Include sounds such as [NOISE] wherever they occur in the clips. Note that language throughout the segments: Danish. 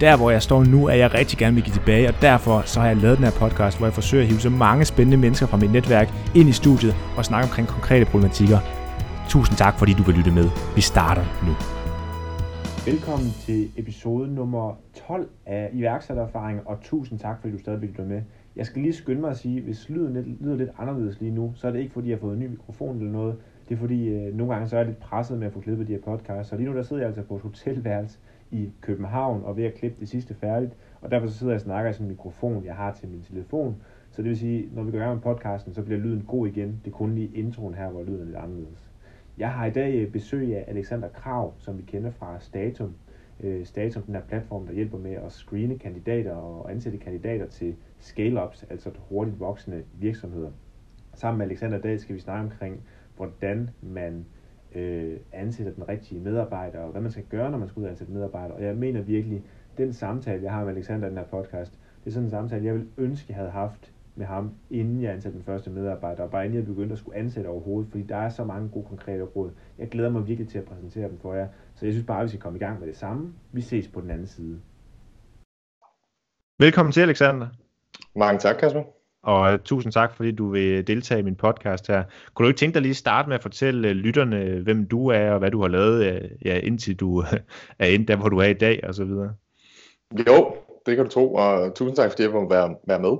Der hvor jeg står nu, er jeg rigtig gerne vil give tilbage, og derfor så har jeg lavet den her podcast, hvor jeg forsøger at hive så mange spændende mennesker fra mit netværk ind i studiet og snakke omkring konkrete problematikker. Tusind tak, fordi du vil lytte med. Vi starter nu. Velkommen til episode nummer 12 af iværksættererfaring, og tusind tak, fordi du stadig lytter med. Jeg skal lige skynde mig at sige, hvis lyden lidt, lyder lidt anderledes lige nu, så er det ikke fordi, jeg har fået en ny mikrofon eller noget. Det er fordi, øh, nogle gange så er jeg lidt presset med at få klippet de her podcasts. Så lige nu der sidder jeg altså på et hotelværelse i København og ved at klippe det sidste færdigt. Og derfor så sidder jeg og snakker i sådan en mikrofon, jeg har til min telefon. Så det vil sige, når vi går i gang med podcasten, så bliver lyden god igen. Det er kun lige introen her, hvor lyden er lidt anderledes. Jeg har i dag øh, besøg af Alexander Krav, som vi kender fra Statum. Øh, Statum, den her platform, der hjælper med at screene kandidater og ansætte kandidater til scale-ups, altså hurtigt voksende virksomheder. Sammen med Alexander i dag skal vi snakke omkring, hvordan man øh, ansætter den rigtige medarbejder, og hvad man skal gøre, når man skal ud og ansætte medarbejdere. Og jeg mener virkelig, den samtale, jeg har med Alexander i den her podcast, det er sådan en samtale, jeg vil ønske, jeg havde haft med ham, inden jeg ansatte den første medarbejder, og bare inden jeg begyndte at skulle ansætte overhovedet, fordi der er så mange gode konkrete råd. Jeg glæder mig virkelig til at præsentere dem for jer, så jeg synes bare, at vi skal komme i gang med det samme. Vi ses på den anden side. Velkommen til, Alexander. Mange tak, Kasper. Og øh, tusind tak, fordi du vil deltage i min podcast her. Kunne du ikke tænke dig lige at starte med at fortælle øh, lytterne, hvem du er, og hvad du har lavet, øh, ja, indtil du [LAUGHS] er endt der, hvor du er i dag, og så videre? Jo, det kan du tro, og tusind tak, fordi jeg må være, være med.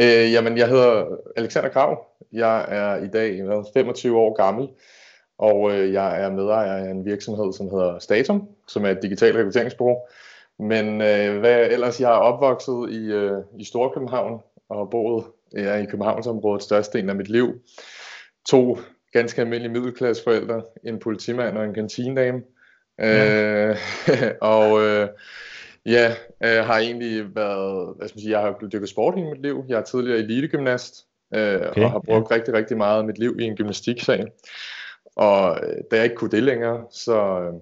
Øh, jamen, jeg hedder Alexander Krav. Jeg er i dag 25 år gammel, og øh, jeg er medejer af en virksomhed, som hedder Statum, som er et digitalt rekrutteringsbureau. Men øh, hvad ellers, jeg er opvokset i, øh, i Storkøbenhavn og boet ja, i Københavnsområdet størstedelen af mit liv. To ganske almindelige middelklasseforældre, en politimand og en kantinedame. Ja. Øh, [LAUGHS] og øh, ja, øh, har egentlig været, hvad skal man sige, jeg har dykket sport i mit liv. Jeg er tidligere elitegymnast, øh, okay, og har brugt ja. rigtig, rigtig meget af mit liv i en gymnastiksag. Og øh, da jeg ikke kunne det længere, så øh,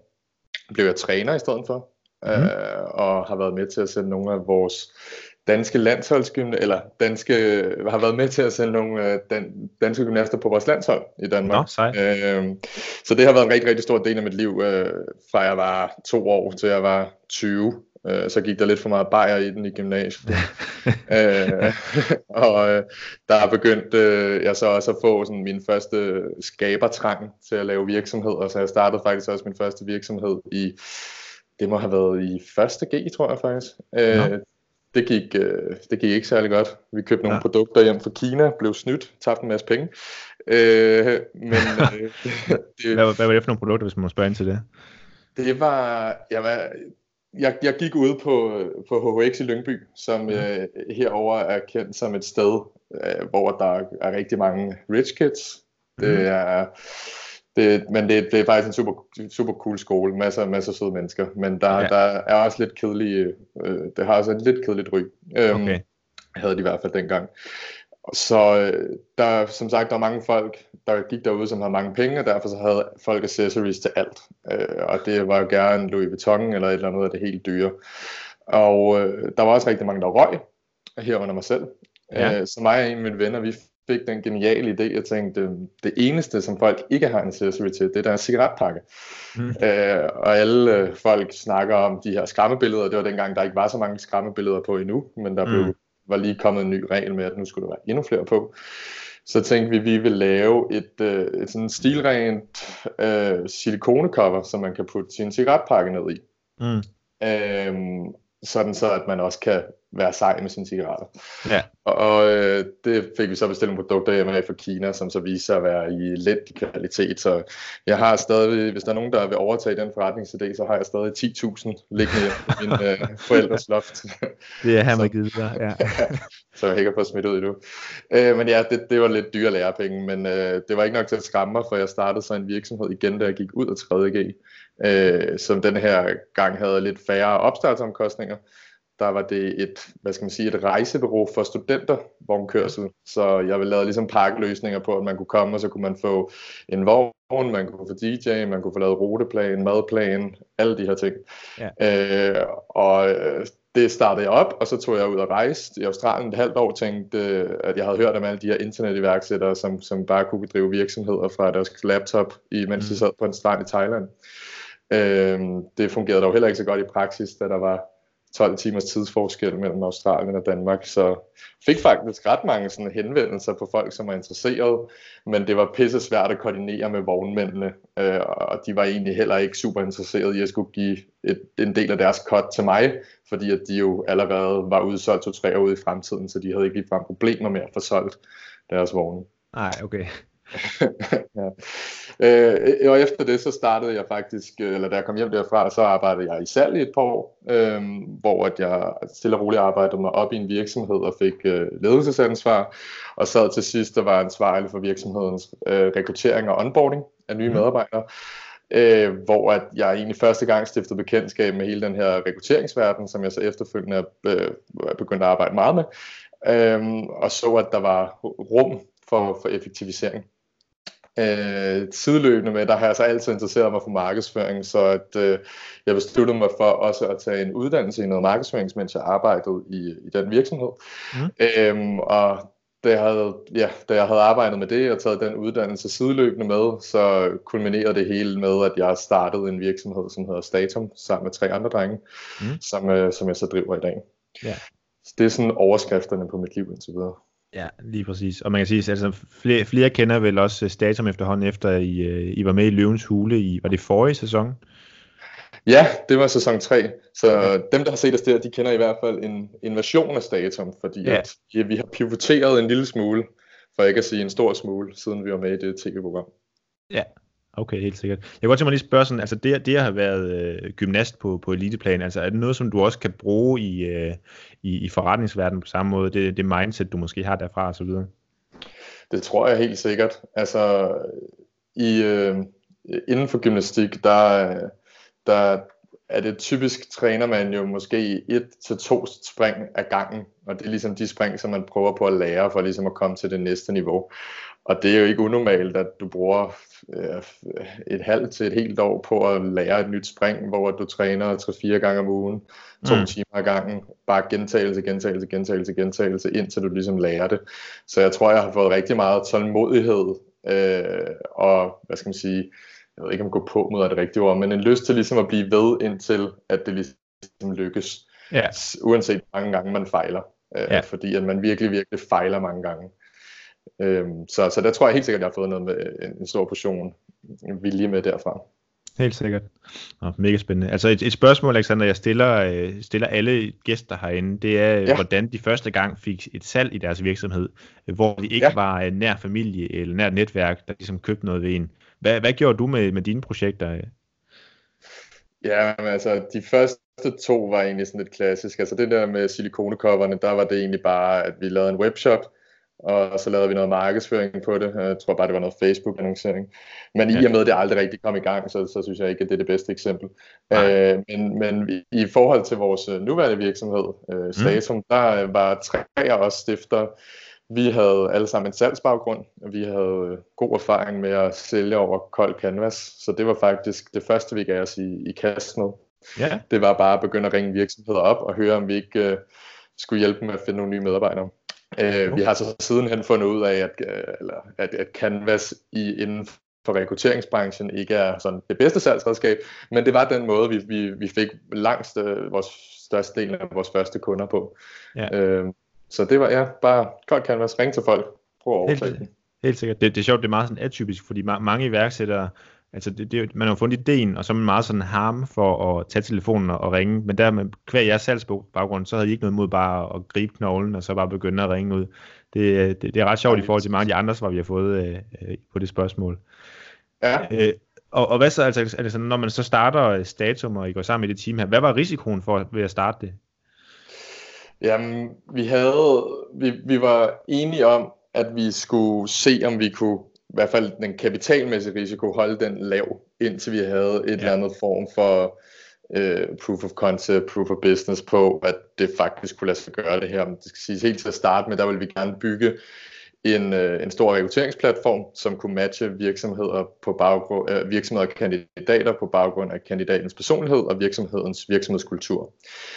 blev jeg træner i stedet for. Mm. Øh, og har været med til at sende nogle af vores danske landsholdsgym eller danske, har været med til at sende nogle øh, dan, danske gymnaster på vores landshold i Danmark. Nå, øh, så det har været en rigtig, rigtig stor del af mit liv, øh, fra jeg var to år til jeg var 20. Øh, så gik der lidt for meget bajer i den i gymnasiet. [LAUGHS] øh, og øh, der er begyndt øh, jeg så også at få sådan min første skabertrang til at lave virksomheder, så jeg startede faktisk også min første virksomhed i det må have været i første G, tror jeg faktisk. Øh, det gik, øh, det gik ikke særlig godt. Vi købte nogle ja. produkter hjem fra Kina, blev snydt, tabte en masse penge. Øh, men, [LAUGHS] øh, det, hvad, hvad var det for nogle produkter, hvis man må spørge ind til det? Det var, jeg, var, jeg, jeg gik ud på, på HHX i Lyngby, som ja. øh, herover er kendt som et sted, øh, hvor der er rigtig mange rich kids. Det mm. er det, men det, det er faktisk en super, super cool skole, masser, masser af søde mennesker, men der, ja. der er også lidt kedelige, øh, det har også et lidt kedeligt ryg, øhm, okay. havde de i hvert fald dengang. Så øh, der, som sagt, der er mange folk, der gik derude, som havde mange penge, og derfor så havde folk accessories til alt. Øh, og det var jo gerne Louis Vuitton eller et eller andet af det helt dyre. Og øh, der var også rigtig mange, der røg, herunder mig selv. Ja. Øh, så mig og en af mine venner, vi fik den geniale idé, jeg tænkte, det eneste, som folk ikke har en accessory til, det er deres cigaretpakke. Mm. Øh, og alle øh, folk snakker om de her skræmmebilleder, det var dengang, der ikke var så mange skræmmebilleder på endnu, men der mm. blev, var lige kommet en ny regel med, at nu skulle der være endnu flere på. Så tænkte vi, at vi vil lave et, øh, et sådan stilrent øh, silikonecover, som man kan putte sin cigaretpakke ned i. Mm. Øhm, sådan så, at man også kan være sej med sine cigaretter. Ja. Og, øh, det fik vi så bestilt nogle produkter hjemme fra Kina, som så viser sig at være i let kvalitet. Så jeg har stadig, hvis der er nogen, der vil overtage den forretningsidé, så har jeg stadig 10.000 liggende i min øh, forældres loft. [LAUGHS] Det er her med givet dig, ja. så jeg ikke har fået smidt ud endnu. Øh, men ja, det, det var lidt dyre lærepenge, men øh, det var ikke nok til at skræmme mig, for jeg startede så en virksomhed igen, da jeg gik ud af 3.G, øh, som den her gang havde lidt færre opstartsomkostninger, der var det et, hvad skal man sige, et rejsebureau for studenter vognkørsel. Så jeg ville lave ligesom pakkeløsninger på, at man kunne komme, og så kunne man få en vogn, man kunne få DJ, man kunne få lavet ruteplan, madplan, alle de her ting. Ja. Øh, og øh, det startede jeg op, og så tog jeg ud og rejste i Australien et halvt år, tænkte, at jeg havde hørt om alle de her internetiværksættere, som, som bare kunne drive virksomheder fra deres laptop, mens de mm. sad på en strand i Thailand. Øh, det fungerede dog heller ikke så godt i praksis, da der var 12 timers tidsforskel mellem Australien og Danmark, så fik faktisk ret mange sådan henvendelser på folk, som var interesseret, men det var pisse svært at koordinere med vognmændene, øh, og de var egentlig heller ikke super interesserede i at skulle give et, en del af deres cut til mig, fordi at de jo allerede var udsolgt to-tre år ude i fremtiden, så de havde ikke ligefrem problemer med at få solgt deres vogne. Nej, okay ja. øh, og efter det så startede jeg faktisk, øh, eller da jeg kom hjem derfra, så arbejdede jeg i salg i et par år, øh, hvor at jeg stille og roligt arbejdede mig op i en virksomhed og fik øh, ledelsesansvar, og sad til sidst og var ansvarlig for virksomhedens øh, rekruttering og onboarding af nye mm. medarbejdere. Øh, hvor at jeg egentlig første gang stiftede bekendtskab med hele den her rekrutteringsverden, som jeg så efterfølgende øh, begyndte at arbejde meget med, øh, og så at der var rum for, for effektivisering øh, sideløbende med, der har jeg så altid interesseret mig for markedsføring, så at, øh, jeg besluttede mig for også at tage en uddannelse i noget markedsføring, mens jeg arbejdede i, i den virksomhed. Mm. Øhm, og da jeg, havde, ja, da jeg havde arbejdet med det og taget den uddannelse sideløbende med, så kulminerede det hele med, at jeg startede en virksomhed, som hedder Statum, sammen med tre andre drenge, mm. som, øh, som jeg så driver i dag. Ja. Så det er sådan overskrifterne på mit liv indtil videre. Ja, lige præcis. Og man kan sige, at altså, flere, flere kender vel også Statum efterhånden, efter I, øh, I var med i Løvens Hule i, var det forrige sæson? Ja, det var sæson 3. Så dem, der har set os der, de kender i hvert fald en, en version af Statum, fordi ja. at, ja, vi har pivoteret en lille smule, for ikke at sige en stor smule, siden vi var med i det tv-program. Ja, Okay, helt sikkert. Jeg kunne godt tænke mig lige spørge sådan, altså det, det at have været øh, gymnast på, på eliteplan, altså er det noget, som du også kan bruge i, øh, i, i forretningsverdenen på samme måde, det, det mindset, du måske har derfra og så videre? Det tror jeg helt sikkert. Altså, i, øh, inden for gymnastik, der, der er det typisk, træner man jo måske et til to spring ad gangen, og det er ligesom de spring, som man prøver på at lære for ligesom at komme til det næste niveau. Og det er jo ikke unormalt, at du bruger øh, et halvt til et helt år på at lære et nyt spring, hvor du træner 3-4 gange om ugen, to mm. timer ad gangen, bare gentagelse, gentagelse, gentagelse, gentagelse, indtil du ligesom lærer det. Så jeg tror, jeg har fået rigtig meget tålmodighed, øh, og hvad skal man sige, jeg ved ikke om gå på mod er det rigtige ord, men en lyst til ligesom at blive ved, indtil at det ligesom lykkes. Ja. Uanset hvor mange gange man fejler. Øh, ja. Fordi at man virkelig, virkelig fejler mange gange. Øhm, så, så der tror jeg helt sikkert, at jeg har fået noget med en, en stor portion vilje med derfra. Helt sikkert. Nå, mega spændende. Altså et, et spørgsmål, Alexander, jeg stiller, øh, stiller alle gæster herinde, det er, ja. hvordan de første gang fik et salg i deres virksomhed, hvor de ikke ja. var en nær familie eller nær netværk, der ligesom købte noget ved en. Hvad, hvad gjorde du med, med dine projekter? Ja, men altså de første to var egentlig sådan lidt klassisk. Altså det der med silikonekopperne, der var det egentlig bare, at vi lavede en webshop, og så lavede vi noget markedsføring på det. Jeg tror bare, det var noget Facebook-annoncering. Men ja. i og med, at det aldrig rigtig kom i gang, så, så synes jeg ikke, at det er det bedste eksempel. Øh, men, men i forhold til vores øh, nuværende virksomhed, øh, Statum, mm. der var tre af os stifter. Vi havde alle sammen en salgsbaggrund, og vi havde øh, god erfaring med at sælge over kold canvas, så det var faktisk det første, vi gav os i, i kast med. Ja. Det var bare at begynde at ringe virksomheder op og høre, om vi ikke uh, skulle hjælpe med at finde nogle nye medarbejdere. Uh, vi har så sidenhen fundet ud af, at, uh, eller, at, at Canvas i, inden for rekrutteringsbranchen ikke er sådan det bedste salgsredskab, men det var den måde, vi, vi, vi fik langt uh, vores største del af vores første kunder på. Ja. Uh, så det var ja, bare godt canvas, ring til folk, prøv at overtage helt, helt sikkert. Det, det er sjovt, det er meget sådan atypisk, fordi ma- mange iværksættere, altså det, det, man har fundet ideen, og så er man meget sådan harm for at tage telefonen og, ringe, men der med hver jeres salgsbaggrund, så havde I ikke noget mod bare at gribe knoglen, og så bare begynde at ringe ud. Det, det, det er ret sjovt i forhold til mange af de andre svar, vi har fået øh, øh, på det spørgsmål. Ja. Øh, og, og hvad så, altså, altså, når man så starter Statum, og I går sammen i det team her, hvad var risikoen for ved at starte det? Jamen, vi havde, vi, vi var enige om, at vi skulle se, om vi kunne, i hvert fald den kapitalmæssige risiko, holde den lav, indtil vi havde et ja. eller andet form for øh, proof of concept, proof of business på, at det faktisk kunne lade sig gøre det her. Det skal siges helt til at starte med, der vil vi gerne bygge en, øh, en stor rekrutteringsplatform, som kunne matche virksomheder på baggrund, øh, virksomheder og kandidater på baggrund af kandidatens personlighed og virksomhedens virksomhedskultur.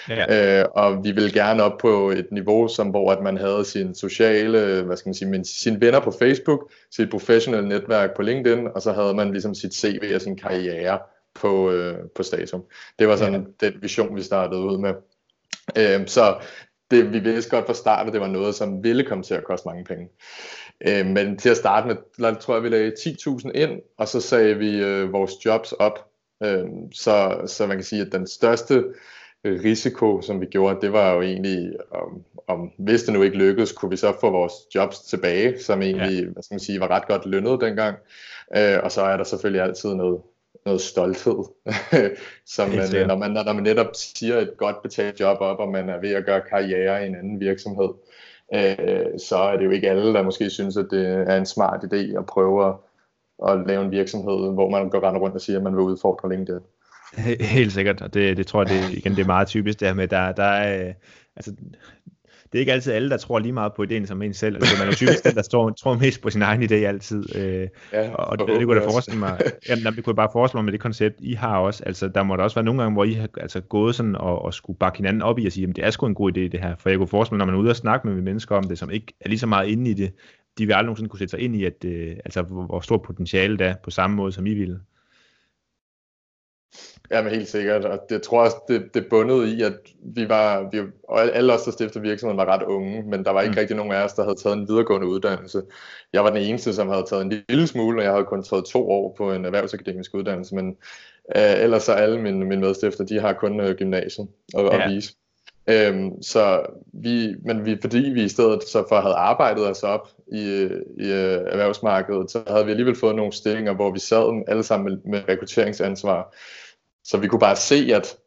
Ja. Øh, og vi vil gerne op på et niveau, som hvor at man havde sine sociale, hvad skal man sige, sine venner på Facebook, sit professionelle netværk på LinkedIn, og så havde man ligesom sit CV og sin karriere på, øh, på Statum. Det var sådan ja. den vision, vi startede ud med. Øh, så det, vi vidste godt fra start, at det var noget, som ville komme til at koste mange penge. Øh, men til at starte med, der tror jeg, vi lagde 10.000 ind, og så sagde vi øh, vores jobs op. Øh, så, så man kan sige, at den største risiko, som vi gjorde, det var jo egentlig, om, om hvis det nu ikke lykkedes, kunne vi så få vores jobs tilbage, som egentlig, ja. hvad skal man sige, var ret godt lønnet dengang. Øh, og så er der selvfølgelig altid noget, noget stolthed, [LAUGHS] som man, når, man, når man netop siger et godt betalt job op, og man er ved at gøre karriere i en anden virksomhed, øh, så er det jo ikke alle, der måske synes, at det er en smart idé at prøve at, at lave en virksomhed, hvor man går rundt og siger, at man vil udfordre LinkedIn. Helt sikkert, og det, det tror jeg, det, igen, det er meget typisk det her med, der, der er, altså, det er ikke altid alle, der tror lige meget på ideen som en selv. Altså, man er typisk den, der tror, tror mest på sin egen idé altid. Øh, ja, og det, det, kunne jeg forestille mig. Jamen, det kunne jeg bare forestille mig med det koncept, I har også. Altså, der må der også være nogle gange, hvor I har altså, gået sådan og, og skulle bakke hinanden op i at sige, at det er sgu en god idé det her. For jeg kunne forestille mig, når man er ude og snakke med mennesker om det, som ikke er lige så meget inde i det, de vil aldrig nogensinde kunne sætte sig ind i, at, øh, altså, hvor, hvor stort potentiale der er på samme måde, som I ville. Ja, men helt sikkert, og det tror jeg det, det bundede i, at vi var, vi, og alle os, der stiftede virksomheden, var ret unge, men der var ikke mm. rigtig nogen af os, der havde taget en videregående uddannelse. Jeg var den eneste, som havde taget en lille smule, og jeg havde kun taget to år på en erhvervsakademisk uddannelse, men øh, ellers så alle mine, mine medstifter, de har kun øh, gymnasiet at, ja. at vise. Øhm, så vi, men vi, fordi vi i stedet så for at have arbejdet os op i, i uh, erhvervsmarkedet, så havde vi alligevel fået nogle stillinger, hvor vi sad alle sammen med, med rekrutteringsansvar. Så vi kunne bare se, at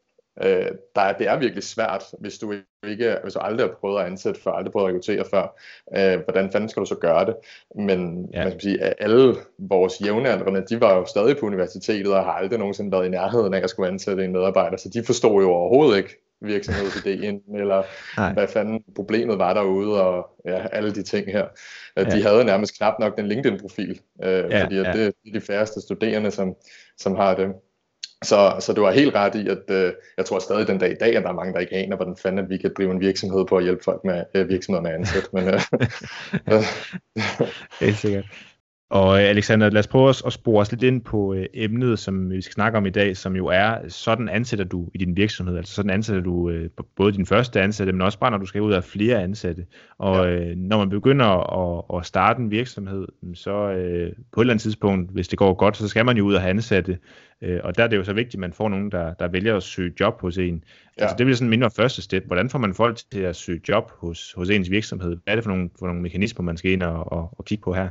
øh, der, det er virkelig svært, hvis du ikke, hvis du aldrig har prøvet at ansætte før, aldrig prøvet at rekruttere før, øh, hvordan fanden skal du så gøre det? Men ja. man skal sige, alle vores jævnaldrende, de var jo stadig på universitetet og har aldrig nogensinde været i nærheden af at skulle ansætte en medarbejder, så de forstod jo overhovedet ikke virksomhedsideen, eller Nej. hvad fanden problemet var derude, og ja, alle de ting her. Ja. De havde nærmest knap nok den LinkedIn-profil, øh, ja, fordi ja. det er de færreste studerende, som, som har det. Så, så du har helt ret i, at øh, jeg tror stadig den dag i dag, at der er mange, der ikke aner, hvordan fanden at vi kan drive en virksomhed på at hjælpe folk med øh, virksomheder med ansat. Men, øh, [LAUGHS] [LAUGHS] helt sikkert. Og øh, Alexander, lad os prøve at spore os lidt ind på øh, emnet, som vi skal snakke om i dag, som jo er, sådan ansætter du i din virksomhed, altså sådan ansætter du øh, både din første ansatte, men også bare når du skal ud af flere ansatte. Og ja. når man begynder at, at starte en virksomhed, så på et eller andet tidspunkt, hvis det går godt, så skal man jo ud og have ansatte. og der er det jo så vigtigt, at man får nogen, der, der vælger at søge job hos en. Ja. Altså det bliver sådan mindre første step. Hvordan får man folk til at søge job hos, hos ens virksomhed? Hvad er det for nogle, for nogle mekanismer, man skal ind og, og, og kigge på her?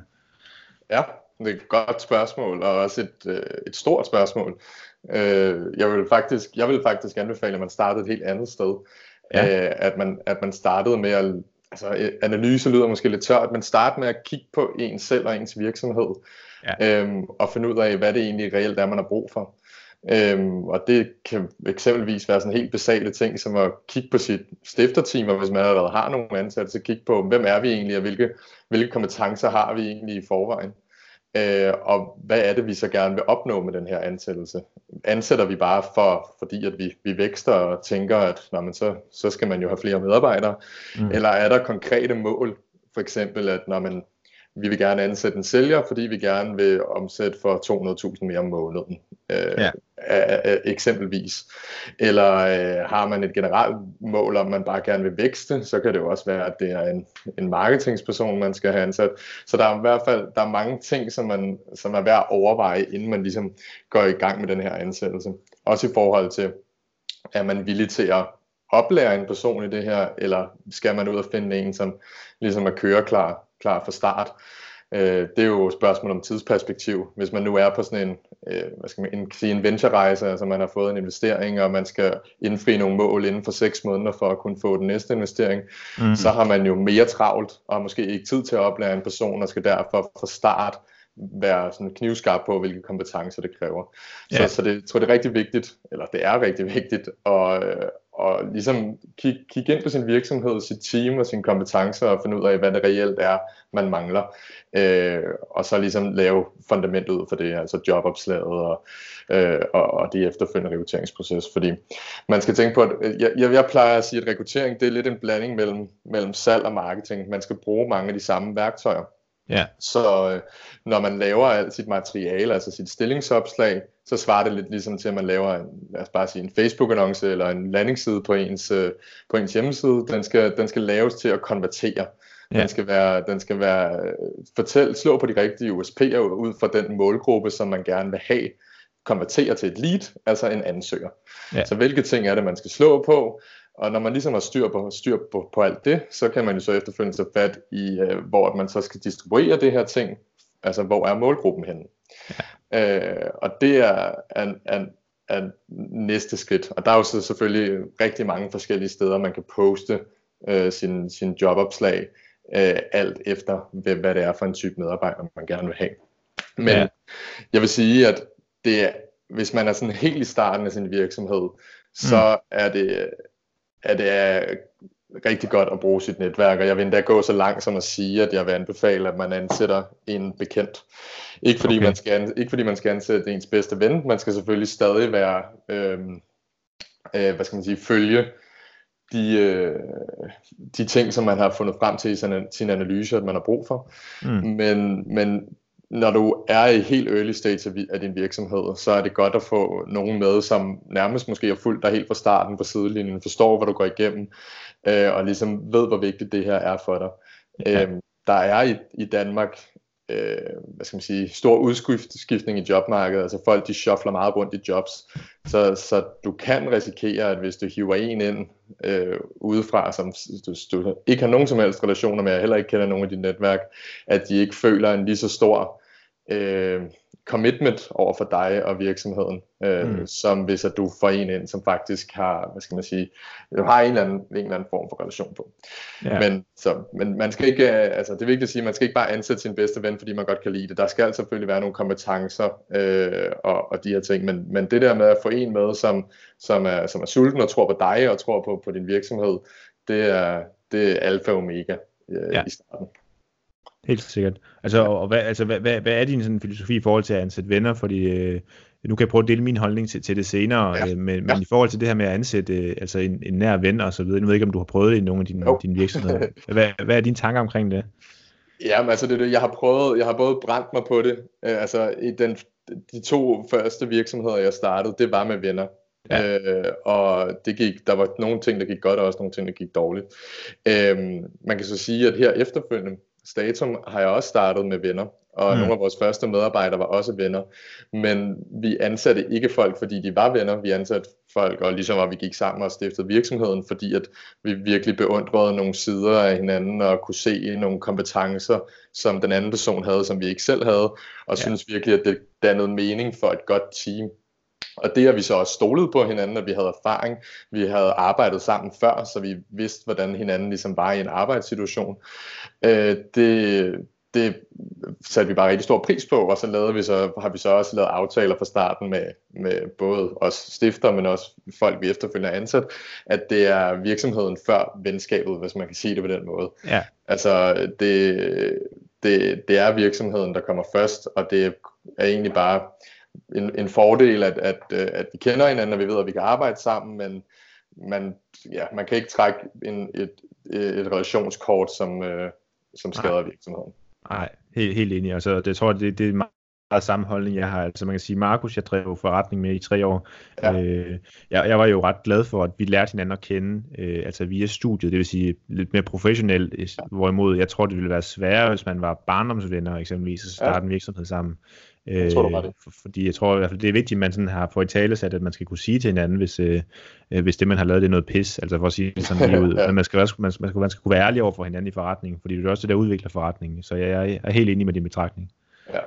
Ja, det er et godt spørgsmål, og også et, øh, et stort spørgsmål. Øh, jeg, vil faktisk, jeg vil faktisk anbefale, at man startede et helt andet sted. Ja. Øh, at, man, at man startede med at, altså analyse lyder måske lidt tørt, men starte med at kigge på ens selv og ens virksomhed, ja. øhm, og finde ud af, hvad det egentlig reelt er, man har brug for. Øhm, og det kan eksempelvis være sådan helt basale ting, som at kigge på sit stifterteam, og hvis man allerede har nogle ansatte, så kigge på, hvem er vi egentlig, og hvilke, hvilke kompetencer har vi egentlig i forvejen. Øh, og hvad er det, vi så gerne vil opnå med den her ansættelse? Ansætter vi bare for, fordi at vi, vi vækster og tænker, at når man så, så skal man jo have flere medarbejdere? Mm. Eller er der konkrete mål? For eksempel, at når man vi vil gerne ansætte en sælger, fordi vi gerne vil omsætte for 200.000 mere om måneden, øh, ja. eksempelvis. Eller øh, har man et generelt mål, om man bare gerne vil vækste, så kan det jo også være, at det er en, en marketingsperson, man skal have ansat. Så der er i hvert fald der er mange ting, som, man, som er værd at overveje, inden man ligesom går i gang med den her ansættelse. Også i forhold til, er man villig til at oplære en person i det her, eller skal man ud og finde en, som ligesom er køreklar klar fra start. Øh, det er jo et spørgsmål om tidsperspektiv. Hvis man nu er på sådan en, øh, hvad skal man en, en venture-rejse, altså man har fået en investering, og man skal indfri nogle mål inden for seks måneder for at kunne få den næste investering, mm. så har man jo mere travlt, og måske ikke tid til at oplære en person, og skal derfor fra start være sådan knivskarp på, hvilke kompetencer det kræver. Ja. Så, så det jeg tror det er rigtig vigtigt, eller det er rigtig vigtigt, at, og ligesom kigge kig ind på sin virksomhed, sit team og sine kompetencer og finde ud af, hvad det reelt er, man mangler. Øh, og så ligesom lave fundamentet ud for det, altså jobopslaget og, øh, og, og de efterfølgende rekrutteringsproces. Fordi man skal tænke på, at øh, jeg, jeg, jeg plejer at sige, at rekruttering det er lidt en blanding mellem, mellem salg og marketing. Man skal bruge mange af de samme værktøjer. Ja. Så øh, når man laver alt sit materiale, altså sit stillingsopslag, så svarer det lidt ligesom til, at man laver en, lad os bare sige, en Facebook-annonce eller en landingsside på ens, øh, på ens hjemmeside. Den skal, den skal laves til at konvertere. Ja. Den skal være, den skal være øh, fortæl, slå på de rigtige USP'er ud fra den målgruppe, som man gerne vil have, konvertere til et lead, altså en ansøger. Ja. Så hvilke ting er det, man skal slå på? Og når man ligesom har styr på, styr på, på alt det, så kan man jo så efterfølgende tage fat i, øh, hvor man så skal distribuere det her ting, altså hvor er målgruppen henne. Ja. Øh, og det er en, en, en næste skridt. Og der er jo så selvfølgelig rigtig mange forskellige steder, man kan poste øh, sin, sin jobopslag, øh, alt efter hvad, hvad det er for en type medarbejder, man gerne vil have. Men ja. jeg vil sige, at det er, hvis man er sådan helt i starten af sin virksomhed, så mm. er det at det er rigtig godt at bruge sit netværk, og jeg vil endda gå så langt som at sige, at jeg vil anbefale, at man ansætter en bekendt. Ikke fordi, okay. man, skal, ikke fordi man skal ansætte ens bedste ven, man skal selvfølgelig stadig være, øh, øh, hvad skal man sige, følge de, øh, de ting, som man har fundet frem til i sin, sin analyse, at man har brug for. Mm. Men, men når du er i helt early stage af din virksomhed, så er det godt at få nogen med, som nærmest måske har fulgt dig helt fra starten på sidelinjen, forstår, hvad du går igennem, øh, og ligesom ved, hvor vigtigt det her er for dig. Ja. Øhm, der er i, i Danmark øh, hvad skal man sige, stor udskiftning i jobmarkedet, altså folk de shuffler meget rundt i jobs, så, så du kan risikere, at hvis du hiver en ind øh, udefra, som du, du ikke har nogen som helst relationer med, og heller ikke kender nogen af dit netværk, at de ikke føler en lige så stor øh, commitment over for dig og virksomheden, øh, mm. som hvis at du får en ind, som faktisk har, hvad skal man sige, du har en eller anden, en eller anden form for relation på. Ja. Men, så, men man skal ikke, øh, altså det er vigtigt at sige, man skal ikke bare ansætte sin bedste ven, fordi man godt kan lide det. Der skal selvfølgelig være nogle kompetencer øh, og, og de her ting, men, men det der med at få en med, som, som, er, som er sulten og tror på dig og tror på, på din virksomhed, det er, det er alfa og omega øh, ja. i starten. Helt sikkert. Altså, og hvad, altså, hvad, hvad, hvad er din sådan, filosofi i forhold til at ansætte venner? Fordi øh, nu kan jeg prøve at dele min holdning til, til det senere, ja. øh, men, ja. men i forhold til det her med at ansætte øh, altså en, en nær ven og så videre, jeg ved ikke, om du har prøvet det i nogle af dine, dine virksomheder. [LAUGHS] Hvad, hvad er dine tanker omkring det? Ja, men altså det, det, jeg har prøvet, jeg har både brændt mig på det, øh, altså i den, de to første virksomheder, jeg startede, det var med venner. Ja. Øh, og det gik, der var nogle ting, der gik godt, og også nogle ting, der gik dårligt. Øh, man kan så sige, at her efterfølgende, Statum har jeg også startet med venner, og mm. nogle af vores første medarbejdere var også venner. Men vi ansatte ikke folk, fordi de var venner. Vi ansatte folk, og ligesom at vi gik sammen og stiftede virksomheden, fordi at vi virkelig beundrede nogle sider af hinanden og kunne se nogle kompetencer, som den anden person havde, som vi ikke selv havde, og ja. synes virkelig, at det dannede mening for et godt team. Og det har vi så også stolet på hinanden, at vi havde erfaring. Vi havde arbejdet sammen før, så vi vidste, hvordan hinanden ligesom var i en arbejdssituation. Øh, det, det satte vi bare rigtig stor pris på, og så, lavede vi så har vi så også lavet aftaler fra starten med, med både os stifter, men også folk, vi efterfølgende er ansat, at det er virksomheden før venskabet, hvis man kan sige det på den måde. Ja. Altså, det, det, det er virksomheden, der kommer først, og det er egentlig bare en, en fordel, at, at, øh, at vi kender hinanden, og vi ved, at vi kan arbejde sammen, men man, ja, man kan ikke trække en, et, et relationskort, som, øh, som skader Nej. virksomheden. Nej, helt, helt enig. Altså, det, jeg tror, det, det er meget samme holdning, jeg har. Altså man kan sige, Markus, jeg drev forretning med i tre år. Ja. Øh, jeg, jeg var jo ret glad for, at vi lærte hinanden at kende, øh, altså via studiet, det vil sige lidt mere professionelt, ja. hvorimod jeg tror, det ville være sværere, hvis man var barndomsvenner eksempelvis, at starte ja. en virksomhed sammen. Jeg tror, du var det. Øh, fordi jeg tror i hvert fald, det er vigtigt, at man sådan har fået tale sat, at man skal kunne sige til hinanden, hvis, øh, øh, hvis det, man har lavet, det er noget pis. Altså for at sige det sådan lige ud. [LAUGHS] ja. Men man skal, også, man, man, skal, man skal kunne være ærlig over for hinanden i forretningen, fordi det er også det, der udvikler forretningen. Så jeg, jeg er helt enig med din betragtning. Ja.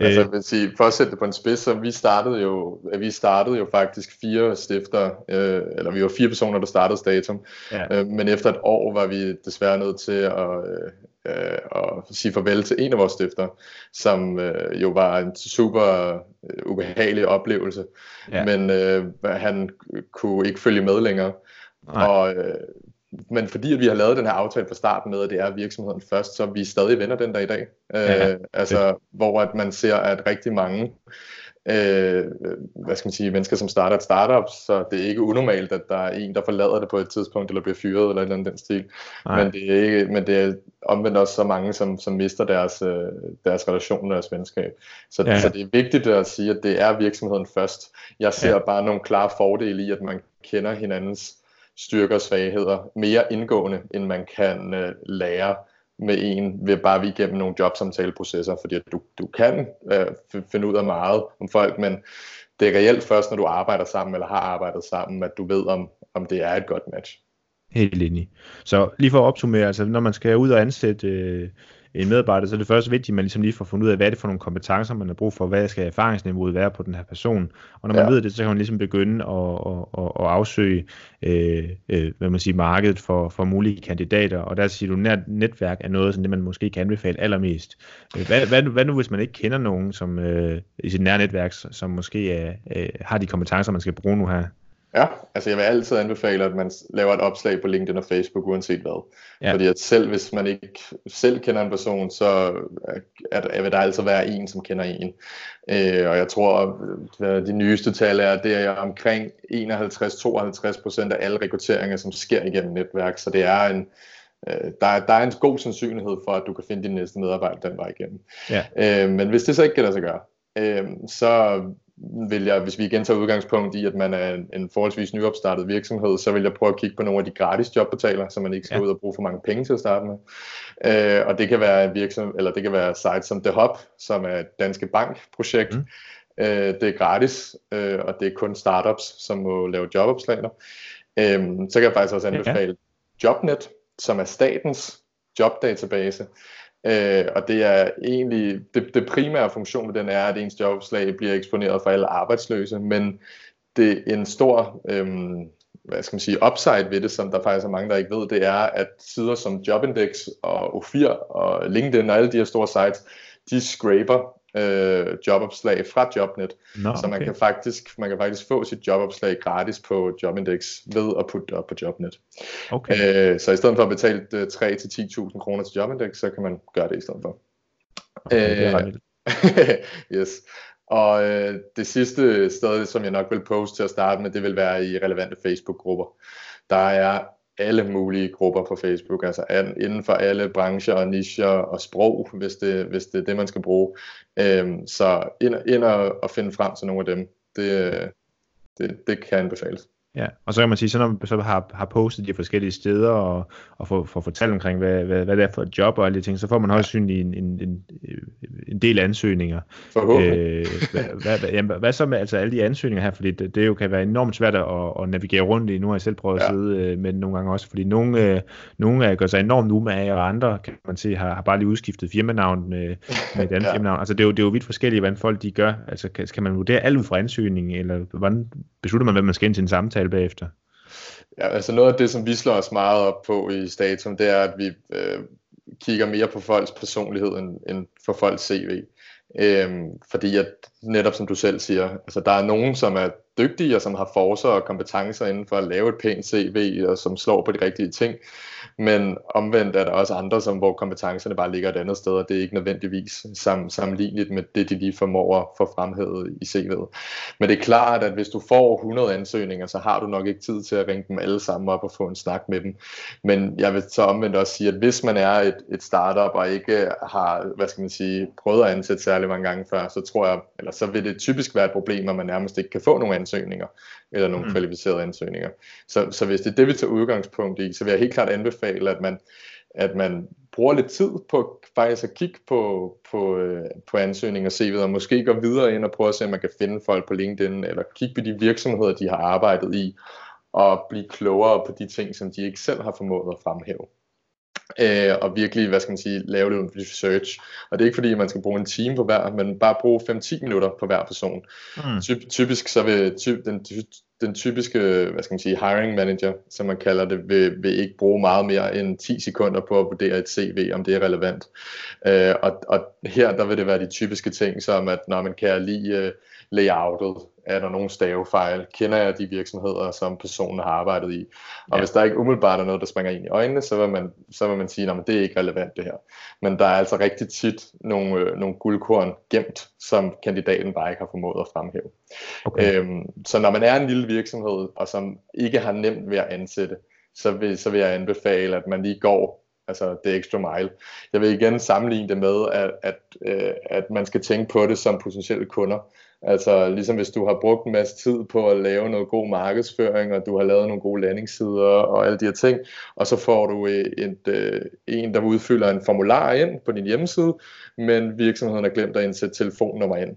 Altså, jeg vil sige, for at sætte det på en spids, så vi startede jo, vi startede jo faktisk fire stifter, øh, eller vi var fire personer, der startede Statum, ja. øh, men efter et år var vi desværre nødt til at, øh, øh, at sige farvel til en af vores stifter, som øh, jo var en super øh, ubehagelig oplevelse, ja. men øh, han kunne ikke følge med længere. Nej. Og øh, men fordi at vi har lavet den her aftale fra starten med, at det er virksomheden først, så vi stadig venner den dag i dag. Ja, øh, altså, hvor at man ser, at rigtig mange øh, hvad skal man sige, mennesker, som starter et startup, så det er ikke unormalt, at der er en, der forlader det på et tidspunkt, eller bliver fyret, eller et eller andet den stil. Men det, er ikke, men det er omvendt også så mange, som, som mister deres, øh, deres relation, deres venskab. Så, ja. så det er vigtigt at sige, at det er virksomheden først. Jeg ser ja. bare nogle klare fordele i, at man kender hinandens styrker og svagheder mere indgående, end man kan øh, lære med en ved bare vi igennem nogle jobsamtaleprocesser, fordi du, du kan øh, finde ud af meget om folk, men det er reelt først, når du arbejder sammen eller har arbejdet sammen, at du ved, om, om det er et godt match. Helt enig. Så lige for at opsummere, altså når man skal ud og ansætte øh, en medarbejder, så er det først vigtigt, at man ligesom lige får fundet ud af, hvad er det for nogle kompetencer, man har brug for, hvad skal erfaringsniveauet være på den her person. Og når man ja. ved det, så kan man ligesom begynde at, at, at, at afsøge øh, øh, hvad man siger, markedet for, for mulige kandidater. Og der siger du, at netværk er noget, som det man måske kan anbefale allermest. Hvad, hvad, hvad nu, hvis man ikke kender nogen som, øh, i sit nære netværk, som måske er, øh, har de kompetencer, man skal bruge nu her? Ja, altså jeg vil altid anbefale, at man laver et opslag på LinkedIn og Facebook, uanset hvad. Ja. Fordi at selv hvis man ikke selv kender en person, så er der, vil der altid være en, som kender en. Øh, og jeg tror, at de nyeste tal er, det er omkring 51-52% af alle rekrutteringer, som sker igennem netværk. Så det er en, øh, der, er, der er en god sandsynlighed for, at du kan finde din næste medarbejder den vej igennem. Ja. Øh, men hvis det så ikke kan lade sig gøre, øh, så vil jeg, hvis vi igen tager udgangspunkt i, at man er en, en forholdsvis nyopstartet virksomhed, så vil jeg prøve at kigge på nogle af de gratis jobportaler, så man ikke skal ja. ud og bruge for mange penge til at starte med. Øh, og det kan være en virksomhed, eller det kan være sites som The Hub, som er et danske bankprojekt. Mm. Øh, det er gratis, øh, og det er kun startups, som må lave jobopslag. Øh, så kan jeg faktisk også anbefale ja. Jobnet, som er statens jobdatabase. Øh, og det er egentlig, det, det primære funktion med den er, at ens jobopslag bliver eksponeret for alle arbejdsløse, men det er en stor, øhm, hvad skal man sige, upside ved det, som der faktisk er mange, der ikke ved, det er, at sider som Jobindex og O4 og LinkedIn og alle de her store sites, de scraper øh, jobopslag fra Jobnet. No, okay. Så man kan, faktisk, man kan faktisk få sit jobopslag gratis på Jobindex ved at putte det op på Jobnet. Okay. Øh, så i stedet for at betale 3-10.000 øh, kroner til Jobindex, så kan man gøre det i stedet for. Okay, øh, [LAUGHS] yes. Og øh, det sidste sted, som jeg nok vil poste til at starte med, det vil være i relevante Facebook-grupper. Der er alle mulige grupper på Facebook, altså inden for alle brancher og nicher og sprog, hvis det, hvis det er det, man skal bruge. Øhm, så ind, ind og, og finde frem til nogle af dem, det, øh, det, det kan anbefales. Ja, og så kan man sige, så når man så har, har postet de forskellige steder og, og får, får fortalt omkring, hvad, hvad, hvad det er for et job og alle de ting, så får man også synligt en, en, en, en del ansøgninger. Øh, hvad, hvad, jamen, hvad så med altså alle de ansøgninger her, fordi det, det jo kan være enormt svært at, at navigere rundt i. Nu har jeg selv prøvet ja. at sidde øh, med nogle gange også, fordi nogle, øh, nogle gør sig enormt umage, og andre kan man se har, har bare lige udskiftet firmanavn med, med et [LAUGHS] andet ja. firmanavn. Altså det er, jo, det er jo vidt forskelligt, hvordan folk de gør. Altså kan, kan man vurdere alt ud fra ansøgningen, eller hvordan beslutter man, hvad man skal ind til en samtale? Tale bagefter? Ja, altså noget af det, som vi slår os meget op på i Statum, det er, at vi øh, kigger mere på folks personlighed end, end for folks CV. Øhm, fordi at netop som du selv siger, altså der er nogen, som er dygtige og som har forser og kompetencer inden for at lave et pænt CV og som slår på de rigtige ting. Men omvendt er der også andre, som, hvor kompetencerne bare ligger et andet sted, og det er ikke nødvendigvis sam, sammenligneligt med det, de lige formår at få fremhævet i CV'et. Men det er klart, at hvis du får 100 ansøgninger, så har du nok ikke tid til at ringe dem alle sammen op og få en snak med dem. Men jeg vil så omvendt også sige, at hvis man er et, et startup og ikke har, hvad skal man sige, prøvet at ansætte særlig mange gange før, så tror jeg, eller så vil det typisk være et problem, at man nærmest ikke kan få nogen ansøgninger, eller nogle mm. kvalificerede ansøgninger. Så, så hvis det er det, vi tager udgangspunkt i, så vil jeg helt klart anbefale, at man, at man bruger lidt tid på faktisk at kigge på, på, øh, på ansøgninger og CV'et, og måske gå videre ind og prøve at se, om man kan finde folk på LinkedIn, eller kigge på de virksomheder, de har arbejdet i, og blive klogere på de ting, som de ikke selv har formået at fremhæve. Øh, og virkelig, hvad skal man sige, lave lidt research. Og det er ikke fordi, man skal bruge en time på hver, men bare bruge 5-10 minutter på hver person. Mm. Typ, typisk så vil ty, den, den typiske, hvad skal man sige, hiring manager, som man kalder det, vil, vil ikke bruge meget mere end 10 sekunder på at vurdere et CV, om det er relevant. Øh, og, og her, der vil det være de typiske ting, som at når man kan lide uh, layoutet, er der nogle stavefejl, kender jeg de virksomheder, som personen har arbejdet i. Og ja. hvis der ikke umiddelbart er noget, der springer ind i øjnene, så vil man, så vil man sige, at det er ikke relevant det her. Men der er altså rigtig tit nogle, øh, nogle guldkorn gemt, som kandidaten bare ikke har formået at fremhæve. Okay. Øhm, så når man er en lille virksomhed, og som ikke har nemt ved at ansætte, så vil, så vil jeg anbefale, at man lige går altså det extra mile. Jeg vil igen sammenligne det med, at, at, øh, at man skal tænke på det som potentielle kunder. Altså ligesom hvis du har brugt en masse tid på at lave noget god markedsføring, og du har lavet nogle gode landingssider og alle de her ting, og så får du øh, et, et, en, der udfylder en formular ind på din hjemmeside, men virksomheden har glemt at indsætte telefonnummer ind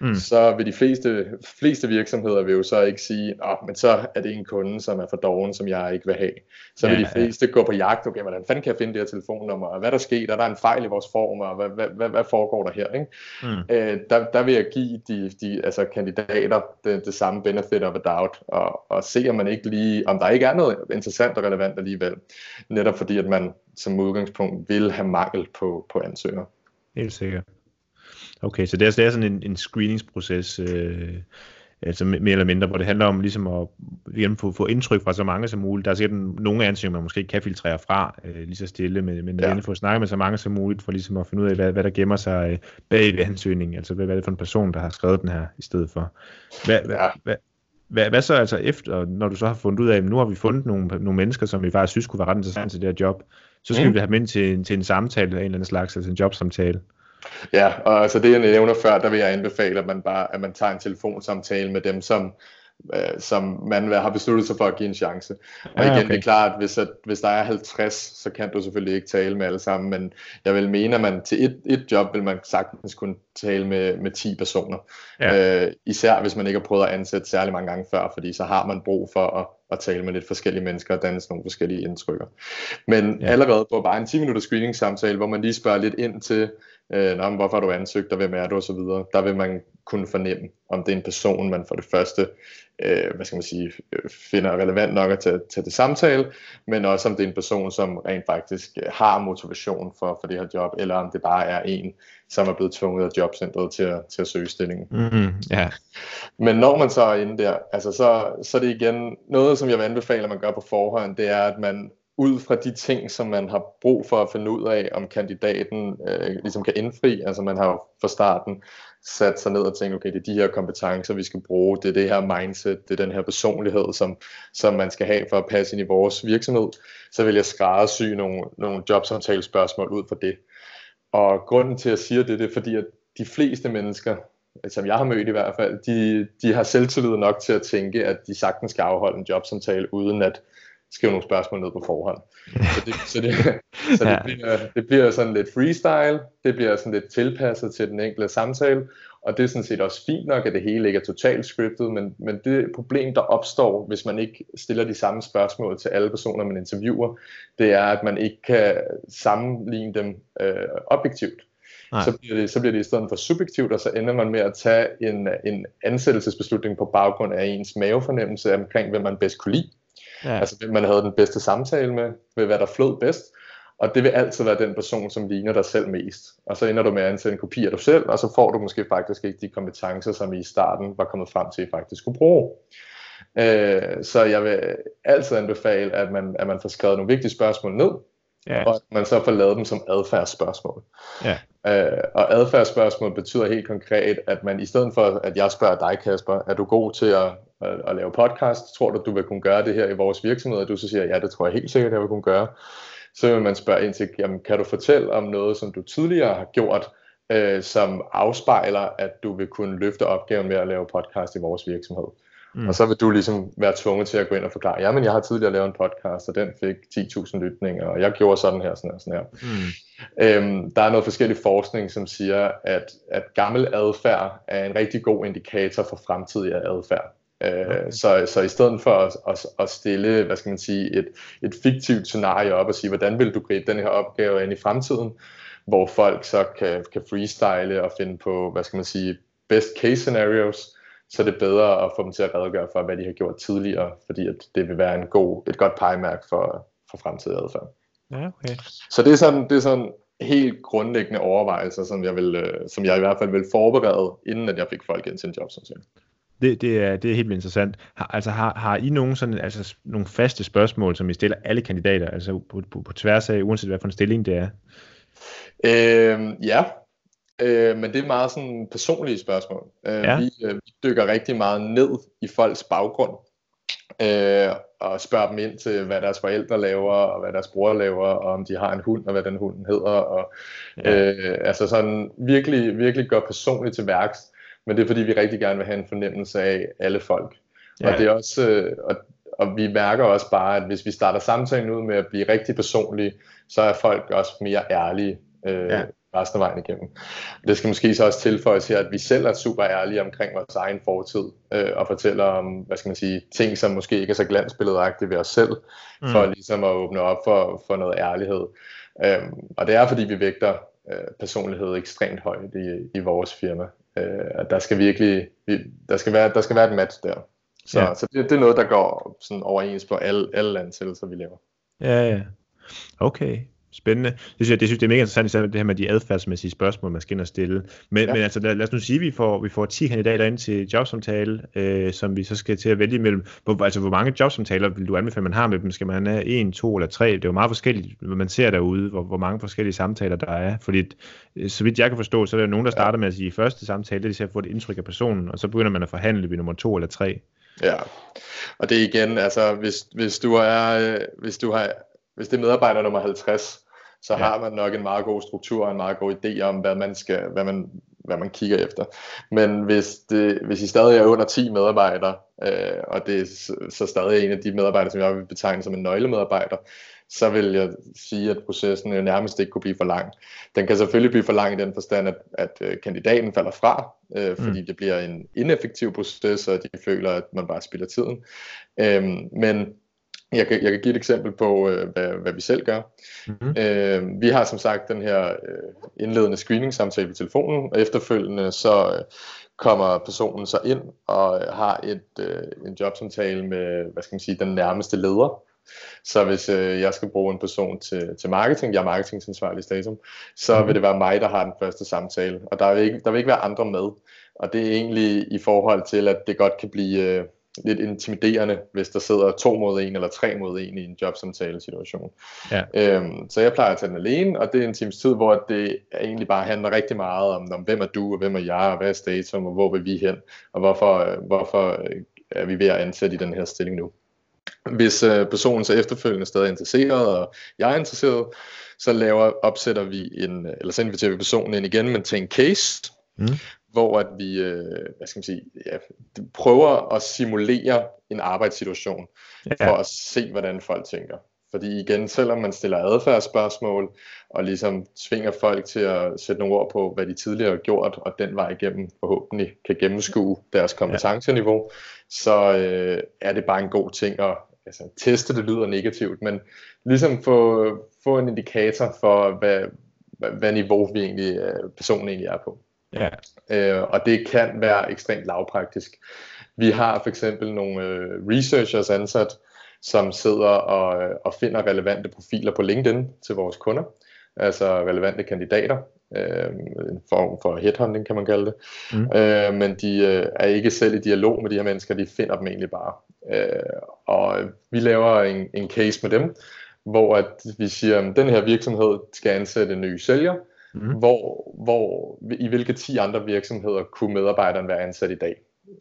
mm. så vil de fleste, fleste virksomheder vil jo så ikke sige, at men så er det en kunde, som er for doven, som jeg ikke vil have. Så ja, vil de fleste ja. gå på jagt, okay, hvordan fanden kan jeg finde det her telefonnummer, og hvad der sker, er der en fejl i vores form, og hvad, hvad, hvad, hvad foregår der her? Ikke? Mm. Øh, der, der vil jeg give de, de altså kandidater det, det samme benefit of a doubt, og, og se om man ikke lige, om der ikke er noget interessant og relevant alligevel, netop fordi at man som udgangspunkt vil have mangel på, på ansøgere. Helt sikkert. Okay, så det er, det er sådan en, en screeningsproces, øh, altså mere eller mindre, hvor det handler om ligesom at igen, få, få indtryk fra så mange som muligt. Der er sikkert nogle ansøgninger, man måske ikke kan filtrere fra øh, lige så stille, men, men ja. få snakket med så mange som muligt, for ligesom at finde ud af, hvad, hvad der gemmer sig øh, bag ved ansøgningen, altså hvad, hvad er det for en person, der har skrevet den her i stedet for. Hvad, ja. hvad, hvad, hvad så altså efter, når du så har fundet ud af, at nu har vi fundet nogle, nogle mennesker, som vi faktisk synes kunne være ret interessant til det her job, så skal mm. vi have dem ind til, til en samtale af en eller anden slags, altså en jobsamtale. Ja, og altså det jeg nævner før, der vil jeg anbefale, at man bare at man tager en telefonsamtale med dem, som øh, som man har besluttet sig for at give en chance. Og igen, okay. det er klart, at hvis, at hvis der er 50, så kan du selvfølgelig ikke tale med alle sammen, men jeg vil mene, at man til et, et job vil man sagtens kunne tale med, med 10 personer. Ja. Øh, især hvis man ikke har prøvet at ansætte særlig mange gange før, fordi så har man brug for at, at tale med lidt forskellige mennesker og danne nogle forskellige indtrykker. Men ja. allerede på bare en 10 minutter screening samtale, hvor man lige spørger lidt ind til, øh, Nå, hvorfor har du ansøgt, og hvem er du, og så videre. Der vil man kunne fornemme, om det er en person, man for det første øh, hvad skal man sige, finder relevant nok at tage, tage det samtale, men også om det er en person, som rent faktisk øh, har motivation for, for det her job, eller om det bare er en, som er blevet tvunget af jobcentret til at, til at søge stillingen. Mm-hmm, yeah. Men når man så er inde der, altså så, så er det igen noget, som jeg vil anbefale, at man gør på forhånd, det er, at man ud fra de ting, som man har brug for at finde ud af, om kandidaten øh, ligesom kan indfri. Altså man har jo fra starten sat sig ned og tænkt, okay, det er de her kompetencer, vi skal bruge, det er det her mindset, det er den her personlighed, som, som man skal have for at passe ind i vores virksomhed. Så vil jeg skræddersy nogle, nogle jobsamtalespørgsmål ud fra det. Og grunden til, at jeg siger det, det er fordi, at de fleste mennesker, som jeg har mødt i hvert fald, de, de har selvtillid nok til at tænke, at de sagtens skal afholde en jobsamtale, uden at skrive nogle spørgsmål ned på forhånd. [LAUGHS] Så det, så det, så det, ja. bliver, det bliver sådan lidt freestyle, det bliver sådan lidt tilpasset til den enkelte samtale, og det er sådan set også fint nok, at det hele ikke er totalt scriptet, men, men det problem, der opstår, hvis man ikke stiller de samme spørgsmål til alle personer, man interviewer, det er, at man ikke kan sammenligne dem øh, objektivt. Så bliver, det, så bliver det i stedet for subjektivt, og så ender man med at tage en, en ansættelsesbeslutning på baggrund af ens mavefornemmelse omkring, hvem man bedst kunne lide. Ja. Altså hvem man havde den bedste samtale med, ved hvad der flød bedst. Og det vil altid være den person, som ligner dig selv mest. Og så ender du med at ansætte en kopi af dig selv, og så får du måske faktisk ikke de kompetencer, som I i starten var kommet frem til, at I faktisk skulle bruge. Øh, så jeg vil altid anbefale, at man, at man får skrevet nogle vigtige spørgsmål ned, ja. og at man så får lavet dem som adfærdsspørgsmål. Ja. Øh, og adfærdsspørgsmål betyder helt konkret, at man i stedet for, at jeg spørger dig, Kasper, er du god til at, at, at lave podcast? Tror du, du vil kunne gøre det her i vores virksomhed? Og du så siger, ja, det tror jeg helt sikkert, jeg vil kunne gøre. Så vil man spørge ind til, jamen, kan du fortælle om noget, som du tidligere har gjort, øh, som afspejler, at du vil kunne løfte opgaven med at lave podcast i vores virksomhed? Mm. Og så vil du ligesom være tvunget til at gå ind og forklare, ja, men jeg har tidligere lavet en podcast, og den fik 10.000 lytninger, og jeg gjorde sådan her, sådan her, sådan her. Mm. Øhm, der er noget forskellig forskning, som siger, at, at gammel adfærd er en rigtig god indikator for fremtidig adfærd. Okay. Så, så i stedet for at, at, at stille, hvad skal man sige, et, et fiktivt scenarie op og sige, hvordan vil du gribe den her opgave ind i fremtiden, hvor folk så kan, kan freestyle og finde på, hvad skal man sige, best case scenarios, så er det bedre at få dem til at redegøre for, hvad de har gjort tidligere, fordi at det vil være en god, et godt pejemærke for, for fremtidig adfærd. Ja, okay. Så det er sådan, det er sådan helt grundlæggende overvejelser, som jeg, vil, øh, som jeg i hvert fald vil forberede, inden at jeg fik folk ind til en jobsamtale. Det, det, er, det er helt interessant. Har, altså har, har I nogle, sådan, altså, nogle faste spørgsmål, som I stiller alle kandidater, altså på, på, på tværs af, uanset hvad for en stilling det er? Øh, ja, øh, men det er meget sådan personlige spørgsmål. Øh, ja. vi, øh, vi dykker rigtig meget ned i folks baggrund øh, og spørger dem ind til, hvad deres forældre laver, og hvad deres bror laver, og om de har en hund, og hvad den hund hedder. Og, ja. øh, altså sådan virkelig, virkelig gør personligt til værks. Men det er fordi, vi rigtig gerne vil have en fornemmelse af alle folk. Ja. Og det er også, øh, og, og vi mærker også bare, at hvis vi starter samtalen ud med at blive rigtig personlige, så er folk også mere ærlige. Øh, ja resten af vejen igennem. Det skal måske så også tilføjes her, at vi selv er super ærlige omkring vores egen fortid, øh, og fortæller om, hvad skal man sige, ting, som måske ikke er så glansbilledagtige ved os selv, mm. for ligesom at åbne op for, for noget ærlighed. Øhm, og det er, fordi vi vægter øh, personlighed ekstremt højt i, i vores firma. Øh, at der skal virkelig, vi, der skal være, der skal være et match der. Så, ja. så det, det er noget, der går sådan overens på alle, alle ansættelser, vi laver. Ja, ja. Okay. Spændende. Det synes jeg, det, synes, det er mega interessant, det her med de adfærdsmæssige spørgsmål, man skal ind og stille. Men, ja. men altså, lad, lad os nu sige, at vi får, vi får 10 kandidater ind til jobsamtale, øh, som vi så skal til at vælge imellem. Hvor, altså, hvor mange jobsamtaler vil du anbefale, man har med dem? Skal man have en, to eller tre? Det er jo meget forskelligt, hvad man ser derude, hvor, hvor mange forskellige samtaler der er. Fordi, øh, så vidt jeg kan forstå, så er der nogen, der starter med at sige, første samtale, det er at få et indtryk af personen, og så begynder man at forhandle ved nummer to eller tre. Ja, og det er igen, altså, hvis, hvis du er, øh, hvis du har, hvis det er medarbejder nummer 50, så ja. har man nok en meget god struktur og en meget god idé om, hvad man, skal, hvad man, hvad man kigger efter. Men hvis, det, hvis I stadig er under 10 medarbejdere, øh, og det er så stadig en af de medarbejdere, som jeg vil betegne som en nøglemedarbejder, så vil jeg sige, at processen jo nærmest ikke kunne blive for lang. Den kan selvfølgelig blive for lang i den forstand, at, at øh, kandidaten falder fra, øh, fordi mm. det bliver en ineffektiv proces, og de føler, at man bare spilder tiden. Øh, men jeg kan, jeg kan give et eksempel på, øh, hvad, hvad vi selv gør. Mm-hmm. Øh, vi har som sagt den her øh, indledende screening-samtale på telefonen, og efterfølgende så øh, kommer personen så ind og øh, har et, øh, en jobsamtale med hvad skal man sige, den nærmeste leder. Så hvis øh, jeg skal bruge en person til, til marketing, jeg er marketingansvarlig i Statum, så mm-hmm. vil det være mig, der har den første samtale, og der vil, ikke, der vil ikke være andre med. Og det er egentlig i forhold til, at det godt kan blive... Øh, lidt intimiderende, hvis der sidder to mod en eller tre mod en i en jobsamtale situation. Ja. Øhm, så jeg plejer at tage den alene, og det er en times tid, hvor det egentlig bare handler rigtig meget om, om hvem er du, og hvem er jeg, og hvad er statum, og hvor vil vi hen, og hvorfor, hvorfor øh, er vi ved at ansætte i den her stilling nu. Hvis øh, personen så efterfølgende stadig er interesseret, og jeg er interesseret, så laver, opsætter vi en, eller så inviterer vi personen ind igen, men til en case, mm hvor at vi øh, hvad skal man sige, ja, prøver at simulere en arbejdssituation ja. for at se, hvordan folk tænker. Fordi igen, selvom man stiller adfærdsspørgsmål og ligesom tvinger folk til at sætte nogle ord på, hvad de tidligere har gjort, og den vej igennem forhåbentlig kan gennemskue deres kompetenceniveau, ja. så øh, er det bare en god ting at altså, teste, det lyder negativt, men ligesom få, få en indikator for, hvad, hvad, niveau vi egentlig, øh, personen egentlig er på. Ja. Øh, og det kan være ekstremt lavpraktisk. Vi har for eksempel nogle øh, researchers ansat, som sidder og, øh, og finder relevante profiler på LinkedIn til vores kunder, altså relevante kandidater, øh, en form for headhunting kan man kalde det. Mm. Øh, men de øh, er ikke selv i dialog med de her mennesker, de finder dem egentlig bare. Øh, og vi laver en, en case med dem, hvor at vi siger, at den her virksomhed skal ansætte en ny sælger, mm. hvor, hvor i hvilke 10 andre virksomheder kunne medarbejderen være ansat i dag.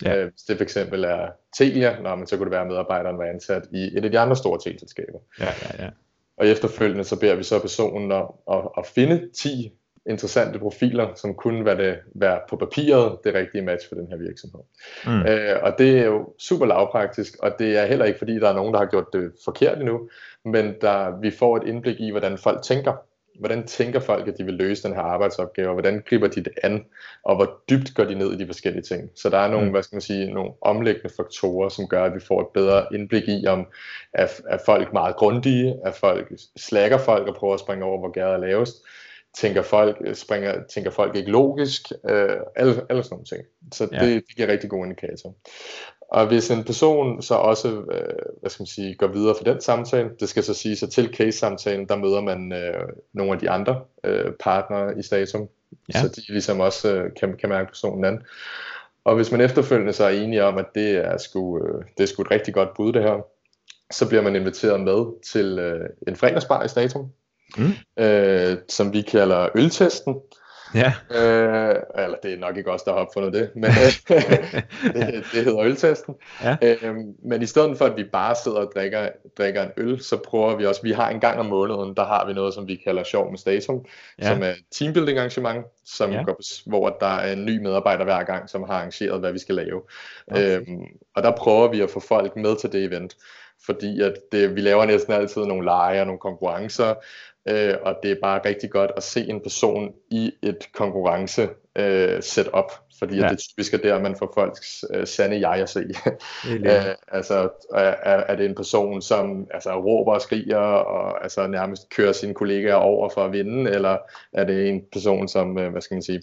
Ja. Øh, hvis det for eksempel er Telia, når man så kunne det være, at medarbejderen var ansat i et af de andre store teleselskaber. Ja, ja, ja. Og efterfølgende så beder vi så personen at, at, at finde 10 interessante profiler, som kunne være, det, være på papiret det rigtige match for den her virksomhed. Mm. Øh, og det er jo super lavpraktisk, og det er heller ikke fordi, der er nogen, der har gjort det forkert endnu, men der, vi får et indblik i, hvordan folk tænker, hvordan tænker folk, at de vil løse den her arbejdsopgave, og hvordan griber de det an, og hvor dybt går de ned i de forskellige ting. Så der er nogle, mm. hvad skal man sige, nogle omlæggende faktorer, som gør, at vi får et bedre indblik i, om er, er folk meget grundige, er folk slækker folk og prøver at springe over, hvor gæret er lavest, tænker folk, springer, tænker folk ikke logisk, øh, alle, alle sådan nogle ting. Så ja. det, det giver rigtig god indikator. Og hvis en person så også øh, hvad skal man sige, går videre for den samtale, det skal så sige, at til case-samtalen, der møder man øh, nogle af de andre øh, partnere i Statum, ja. så de ligesom også øh, kan, kan mærke personen an. Og hvis man efterfølgende så er enige om, at det er sgu, øh, det er sgu et rigtig godt bud det her, så bliver man inviteret med til øh, en fredagsbar i Statum, mm. øh, som vi kalder øltesten. Ja. Øh, eller det er nok ikke os, der har opfundet det, men [LAUGHS] det, det hedder øltesten. Ja. Øh, men i stedet for, at vi bare sidder og drikker, drikker en øl, så prøver vi også, vi har en gang om måneden, der har vi noget, som vi kalder Sjov med Statum, ja. som er teambuilding arrangement, som ja. går, hvor der er en ny medarbejder hver gang, som har arrangeret, hvad vi skal lave. Okay. Øh, og der prøver vi at få folk med til det event fordi at det, vi laver næsten altid nogle lege og nogle konkurrencer, øh, og det er bare rigtig godt at se en person i et konkurrence øh, setup, fordi ja. det typisk er der, man får folks øh, sande jeg at se. Æ, [LAUGHS] altså, er, er det en person, som altså, råber og skriger, og altså, nærmest kører sine kollegaer over for at vinde, eller er det en person, som, øh, hvad skal man sige,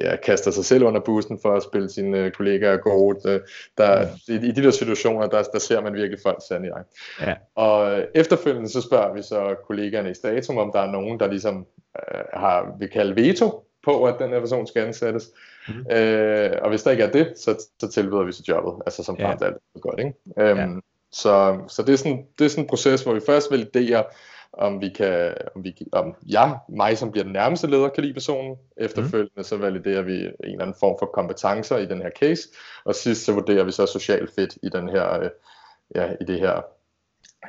ja, kaster sig selv under bussen for at spille sine øh, kollegaer gode. Øh, der, i, I de der situationer, der, der ser man virkelig folk sande jeg. Ja. Og øh, efterfølgende så spørger vi så kollegaerne i Statum, om der er nogen, der ligesom øh, har, vi kalde veto på, at den her person skal ansættes. Mm. Øh, og hvis der ikke er det, så, så tilbyder vi så jobbet, altså som frem til alt er godt. Ikke? Øhm, ja. Så, så det, er sådan, det er sådan en proces, hvor vi først validerer, om vi kan, om, vi, om jeg, mig som bliver den nærmeste leder, kan lide personen. Efterfølgende mm. så validerer vi en eller anden form for kompetencer i den her case, og sidst så vurderer vi så socialt fedt i den her, øh, ja, i det her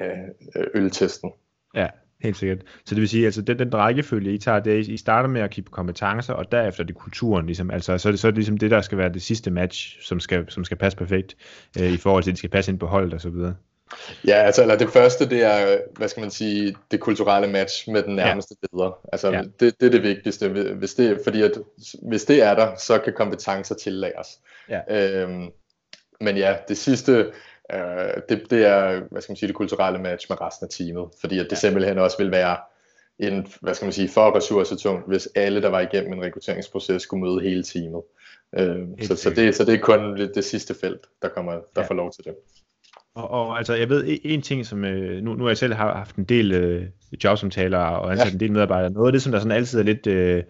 øh, øltesten. Ja, Helt sikkert. Så det vil sige, altså den, den rækkefølge, I tager, det er, I starter med at kigge kompetencer, og derefter er det kulturen, ligesom, altså så er det, så er det ligesom det, der skal være det sidste match, som skal, som skal passe perfekt, øh, i forhold til, at det skal passe ind på holdet og så videre. Ja, altså eller det første, det er, hvad skal man sige, det kulturelle match med den nærmeste ja. leder. Altså ja. det, det er det vigtigste, hvis det, fordi at, hvis det er der, så kan kompetencer tillæres. Ja. Øhm, men ja, det sidste, Øh, det, det er, hvad skal man sige, det kulturelle match med resten af teamet, fordi at det ja. simpelthen også vil være en, hvad skal man sige, for ressourcetungt, hvis alle, der var igennem en rekrutteringsproces, skulle møde hele teamet. Øh, så, så, det, så det er kun det, sidste felt, der kommer, der ja. får lov til det. Og, og altså, jeg ved en ting, som øh, nu, nu har jeg selv haft en del øh, jobsamtaler og ansat ja. en del medarbejdere. Noget af det, som der sådan altid er lidt øh,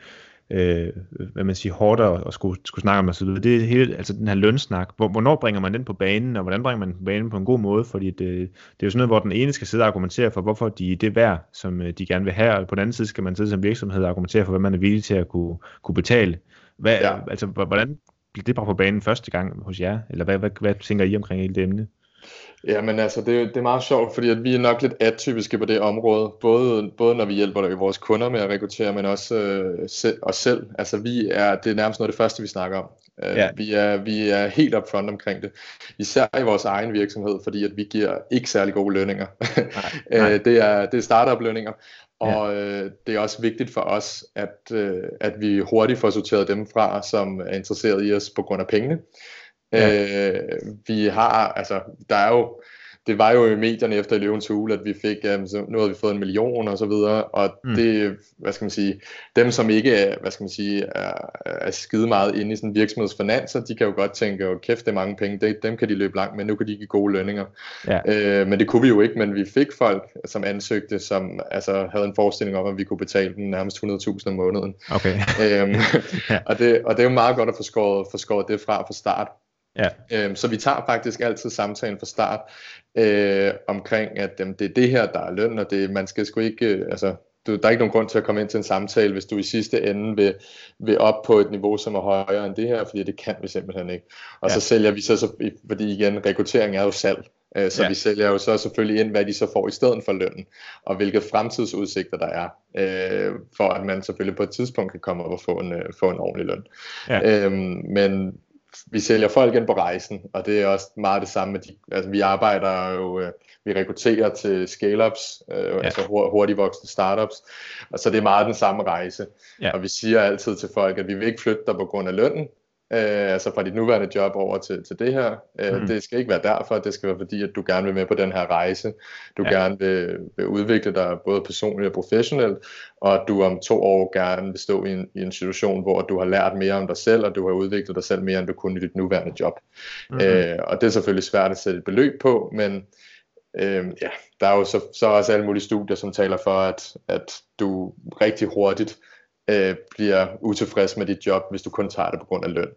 øh, hvad man siger, hårdt at skulle, skulle snakke om osv. Det er hele, altså den her lønsnak. Hvor, hvornår bringer man den på banen, og hvordan bringer man den på banen på en god måde? Fordi det, det er jo sådan noget, hvor den ene skal sidde og argumentere for, hvorfor de er det værd, som øh, de gerne vil have, og på den anden side skal man sidde som virksomhed og argumentere for, hvad man er villig til at kunne, kunne betale. Hvad, ja. Altså, hvordan bliver det bare på banen første gang hos jer? Eller hvad, hvad, hvad tænker I omkring hele det emne? Ja, men altså, det, det er meget sjovt, fordi at vi er nok lidt atypiske på det område, både, både når vi hjælper vores kunder med at rekruttere, men også øh, se, os selv. Altså, vi er, det er nærmest noget af det første, vi snakker om. Øh, ja. vi, er, vi er helt upfront omkring det, især i vores egen virksomhed, fordi at vi giver ikke særlig gode lønninger. Nej, [LAUGHS] nej. Øh, det, er, det er startup-lønninger, og ja. øh, det er også vigtigt for os, at, øh, at vi hurtigt får sorteret dem fra, som er interesseret i os på grund af pengene. Ja. Øh, vi har, altså, der er jo, det var jo i medierne efter Løvens Hule, at vi fik, um, så nu havde vi fået en million og så videre, og mm. det, hvad skal man sige, dem som ikke hvad skal man sige, er, er skide meget inde i sådan virksomhedsfinanser, de kan jo godt tænke, oh, kæft, det er mange penge, det, dem kan de løbe langt med, nu kan de give gode lønninger. Ja. Øh, men det kunne vi jo ikke, men vi fik folk, som ansøgte, som altså, havde en forestilling om, at vi kunne betale dem nærmest 100.000 om måneden. Okay. øhm, [LAUGHS] ja. og, det, og det er jo meget godt at få skåret, få skåret det fra fra start. Ja. Øhm, så vi tager faktisk altid samtalen fra start øh, omkring, at jamen, det er det her, der er løn, og det, man skal sgu ikke, øh, altså, du, der er ikke nogen grund til at komme ind til en samtale, hvis du i sidste ende vil, vil op på et niveau, som er højere end det her, fordi det kan vi simpelthen ikke. Og ja. så sælger vi så, så, fordi igen, rekruttering er jo salg, øh, så ja. vi sælger jo så selvfølgelig ind, hvad de så får i stedet for lønnen, og hvilke fremtidsudsigter der er, øh, for at man selvfølgelig på et tidspunkt kan komme op og få en, øh, få en ordentlig løn. Ja. Øhm, men vi sælger folk ind på rejsen, og det er også meget det samme med de, altså vi arbejder jo, øh, vi rekrutterer til scale-ups, øh, ja. altså hurtigt voksne startups, og så det er meget den samme rejse. Ja. Og vi siger altid til folk, at vi vil ikke flytte dig på grund af lønnen, øh, altså fra dit nuværende job over til, til det her. Øh, mm. Det skal ikke være derfor, det skal være fordi, at du gerne vil med på den her rejse. Du ja. gerne vil, vil udvikle dig både personligt og professionelt, og at du om to år gerne vil stå i en, i en situation, hvor du har lært mere om dig selv, og du har udviklet dig selv mere, end du kunne i dit nuværende job. Mm. Øh, og det er selvfølgelig svært at sætte et beløb på, men øh, ja, der er jo så, så også alle mulige studier, som taler for, at, at du rigtig hurtigt øh, bliver utilfreds med dit job, hvis du kun tager det på grund af løn.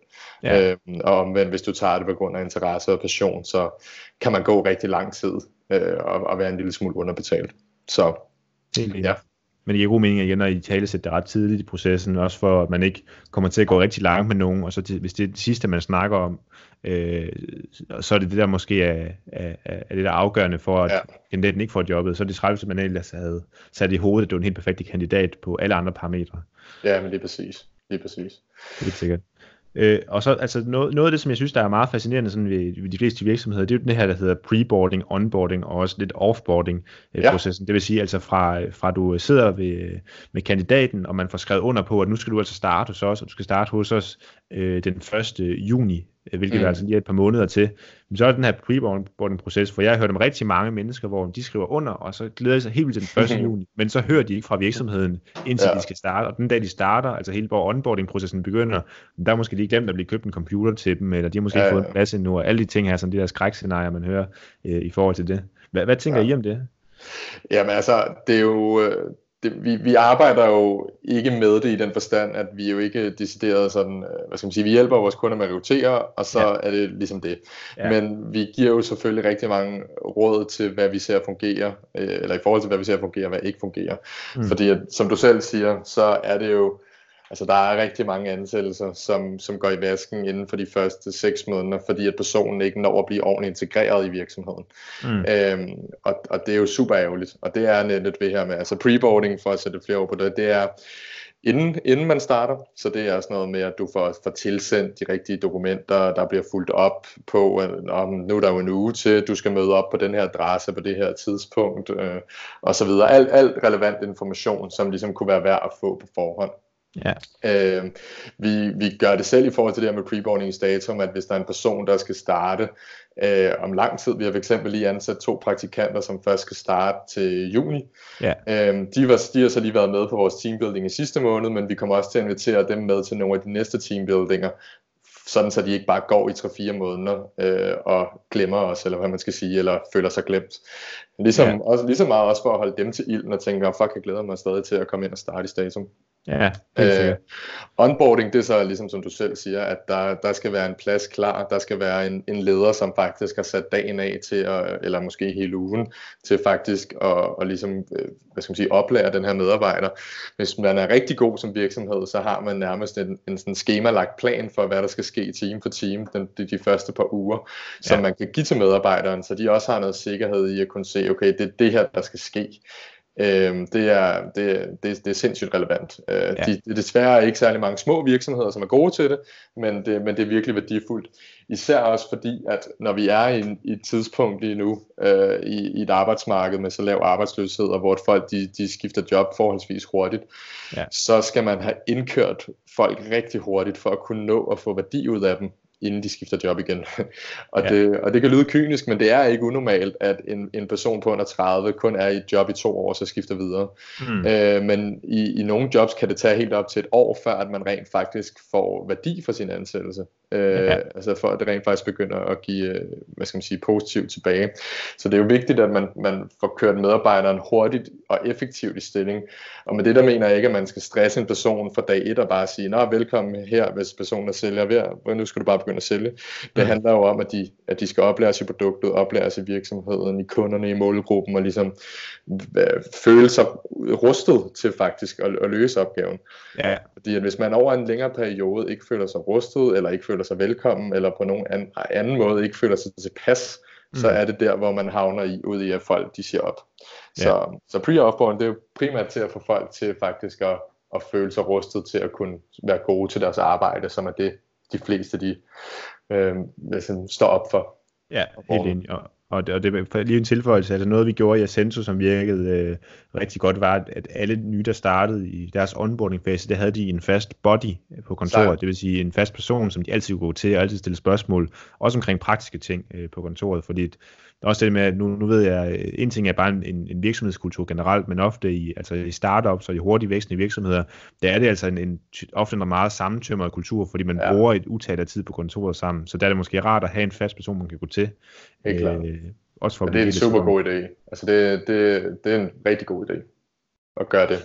Ja. Øh, og men hvis du tager det på grund af interesse og passion, så kan man gå rigtig lang tid øh, og, og være en lille smule underbetalt. Så ja. Men det giver god mening igen, når I tale sætte det ret tidligt i processen, også for at man ikke kommer til at gå rigtig langt med nogen, og så til, hvis det er det sidste, man snakker om, øh, så er det det, der måske er, er, er det der afgørende for, at ja. kandidaten ikke får jobbet, så er det træls, at man ellers havde sat i hovedet, at det var en helt perfekt kandidat på alle andre parametre. Ja, men det er præcis. Det er præcis. Det er sikkert. Øh, og så altså noget, noget af det, som jeg synes, der er meget fascinerende sådan ved, ved de fleste virksomheder, det er jo det her, der hedder preboarding, onboarding og også lidt offboarding øh, ja. processen. Det vil sige altså fra, fra du sidder ved, med kandidaten, og man får skrevet under på, at nu skal du altså starte hos os, og du skal starte hos os øh, den 1. juni hvilket mm. er altså lige et par måneder til. Men så er den her preboarding proces, for jeg har hørt om rigtig mange mennesker, hvor de skriver under, og så glæder de sig helt vildt til den 1. [LAUGHS] juni, men så hører de ikke fra virksomheden, indtil ja. de skal starte. Og den dag de starter, altså hele onboarding-processen begynder, der er måske lige glemt at blive købt en computer til dem, eller de har måske ja, ikke fået en plads endnu, og alle de ting her, som de der skrækscenarier, man hører øh, i forhold til det. Hvad, hvad tænker ja. I om det? Jamen altså, det er jo, øh, det, vi, vi arbejder jo ikke med det i den forstand, at vi jo ikke decideret sådan, øh, hvad skal man sige, vi hjælper vores kunder med at rekruttere, og så ja. er det ligesom det. Ja. Men vi giver jo selvfølgelig rigtig mange råd til, hvad vi ser fungere, øh, eller i forhold til, hvad vi ser fungere, hvad ikke fungerer. Mm. Fordi, at, som du selv siger, så er det jo, Altså der er rigtig mange ansættelser, som, som går i vasken inden for de første seks måneder, fordi at personen ikke når at blive ordentligt integreret i virksomheden. Mm. Øhm, og, og det er jo super ærgerligt. Og det er netop det her med, altså preboarding, for at sætte flere ord på det, det er inden, inden man starter. Så det er sådan noget med, at du får, får tilsendt de rigtige dokumenter, der bliver fuldt op på, at nu er der jo en uge til, du skal møde op på den her adresse på det her tidspunkt, øh, og så videre. Alt, alt relevant information, som ligesom kunne være værd at få på forhånd. Ja. Øh, vi, vi gør det selv i forhold til det her med preboarding at hvis der er en person, der skal starte øh, om lang tid, vi har fx lige ansat to praktikanter, som først skal starte til juni. Ja. Øh, de, var, de har så lige været med på vores teambuilding i sidste måned, men vi kommer også til at invitere dem med til nogle af de næste teambuildinger, sådan så de ikke bare går i 3-4 måneder øh, og glemmer os, eller hvad man skal sige, eller føler sig glemt. Ligesom, ja. også, ligesom meget også for at holde dem til ilden og tænke, fuck, jeg glæder mig stadig til at komme ind og starte i Statum. Ja, øh, onboarding, det er så ligesom som du selv siger, at der, der skal være en plads klar, der skal være en, en leder, som faktisk har sat dagen af til, at, eller måske hele ugen, til faktisk at, at ligesom, øh, hvad skal man sige, oplære den her medarbejder. Hvis man er rigtig god som virksomhed, så har man nærmest en, en sådan skemalagt plan for, hvad der skal ske team for team den, de, de første par uger, som ja. man kan give til medarbejderen, så de også har noget sikkerhed i at kunne se, okay, det er det her, der skal ske. Øh, det, er, det, det, det er sindssygt relevant. Øh, ja. de, det er desværre ikke særlig mange små virksomheder, som er gode til det, men det, men det er virkelig værdifuldt. Især også fordi, at når vi er i, en, i et tidspunkt lige nu øh, i, i et arbejdsmarked med så lav arbejdsløshed, og hvor folk de, de skifter job forholdsvis hurtigt, ja. så skal man have indkørt folk rigtig hurtigt for at kunne nå at få værdi ud af dem inden de skifter job igen. [LAUGHS] og, ja. det, og det kan lyde kynisk, men det er ikke unormalt, at en, en person på under 30 kun er i et job i to år, så skifter videre. Mm. Øh, men i, i nogle jobs kan det tage helt op til et år, før at man rent faktisk får værdi for sin ansættelse. Øh, ja. Altså for at det rent faktisk begynder at give, øh, hvad skal man sige, positivt tilbage. Så det er jo vigtigt, at man, man får kørt medarbejderen hurtigt og effektivt i stilling. Og med det der mener jeg ikke, at man skal stresse en person fra dag et og bare sige, nå velkommen her, hvis personen er sælger ved, nu skal du bare begynde at sælge. Det mm. handler jo om, at de, at de skal oplæres i produktet, oplæres i virksomheden, i kunderne, i målgruppen og ligesom øh, føle sig rustet til faktisk at, at løse opgaven. Ja. Fordi at hvis man over en længere periode ikke føler sig rustet, eller ikke føler sig velkommen, eller på nogen anden, anden måde ikke føler sig tilpas, mm. så er det der, hvor man havner i, ud i, at folk de siger op. Så, ja. så pre-offboarding, det er jo primært til at få folk til faktisk at, at føle sig rustet til at kunne være gode til deres arbejde, som er det, de fleste de øh, ligesom står op for. Ja, helt enig. Og, Og det, og det er lige en tilføjelse, altså noget vi gjorde i Ascento, som virkede øh, rigtig godt, var, at alle nye, der startede i deres onboarding-fase, det havde de en fast body på kontoret, Sejt. det vil sige en fast person, som de altid kunne gå til og altid stille spørgsmål, også omkring praktiske ting øh, på kontoret, fordi også det med, at nu, nu ved jeg, en ting er bare en, en virksomhedskultur generelt, men ofte i, altså i startups og i hurtigt vækstende virksomheder, der er det altså en, en ofte en meget sammentømret kultur, fordi man ja. bruger et utal af tid på kontoret sammen. Så der er det måske rart at have en fast person, man kan gå til. Helt klart. Øh, også for det er en super god idé. Altså det, det, det er en rigtig god idé at gøre det.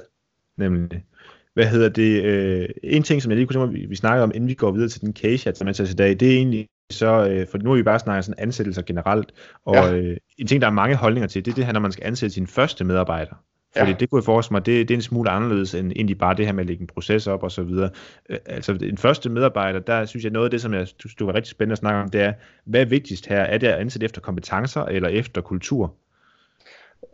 Nemlig. Hvad hedder det? Øh, en ting, som jeg lige kunne tænke mig, vi, vi snakker om, inden vi går videre til den case, tager med til i dag, det er egentlig så, øh, for nu er vi bare snakket sådan ansættelser generelt, og ja. øh, en ting, der er mange holdninger til, det er det her, når man skal ansætte sin første medarbejder. Fordi ja. det kunne jeg forestille mig, det, det er en smule anderledes end egentlig bare det her med at lægge en proces op og så videre. Øh, altså en første medarbejder, der synes jeg noget af det, som jeg synes, du var rigtig spændende at snakke om, det er, hvad er vigtigst her? Er det at ansætte efter kompetencer eller efter kultur?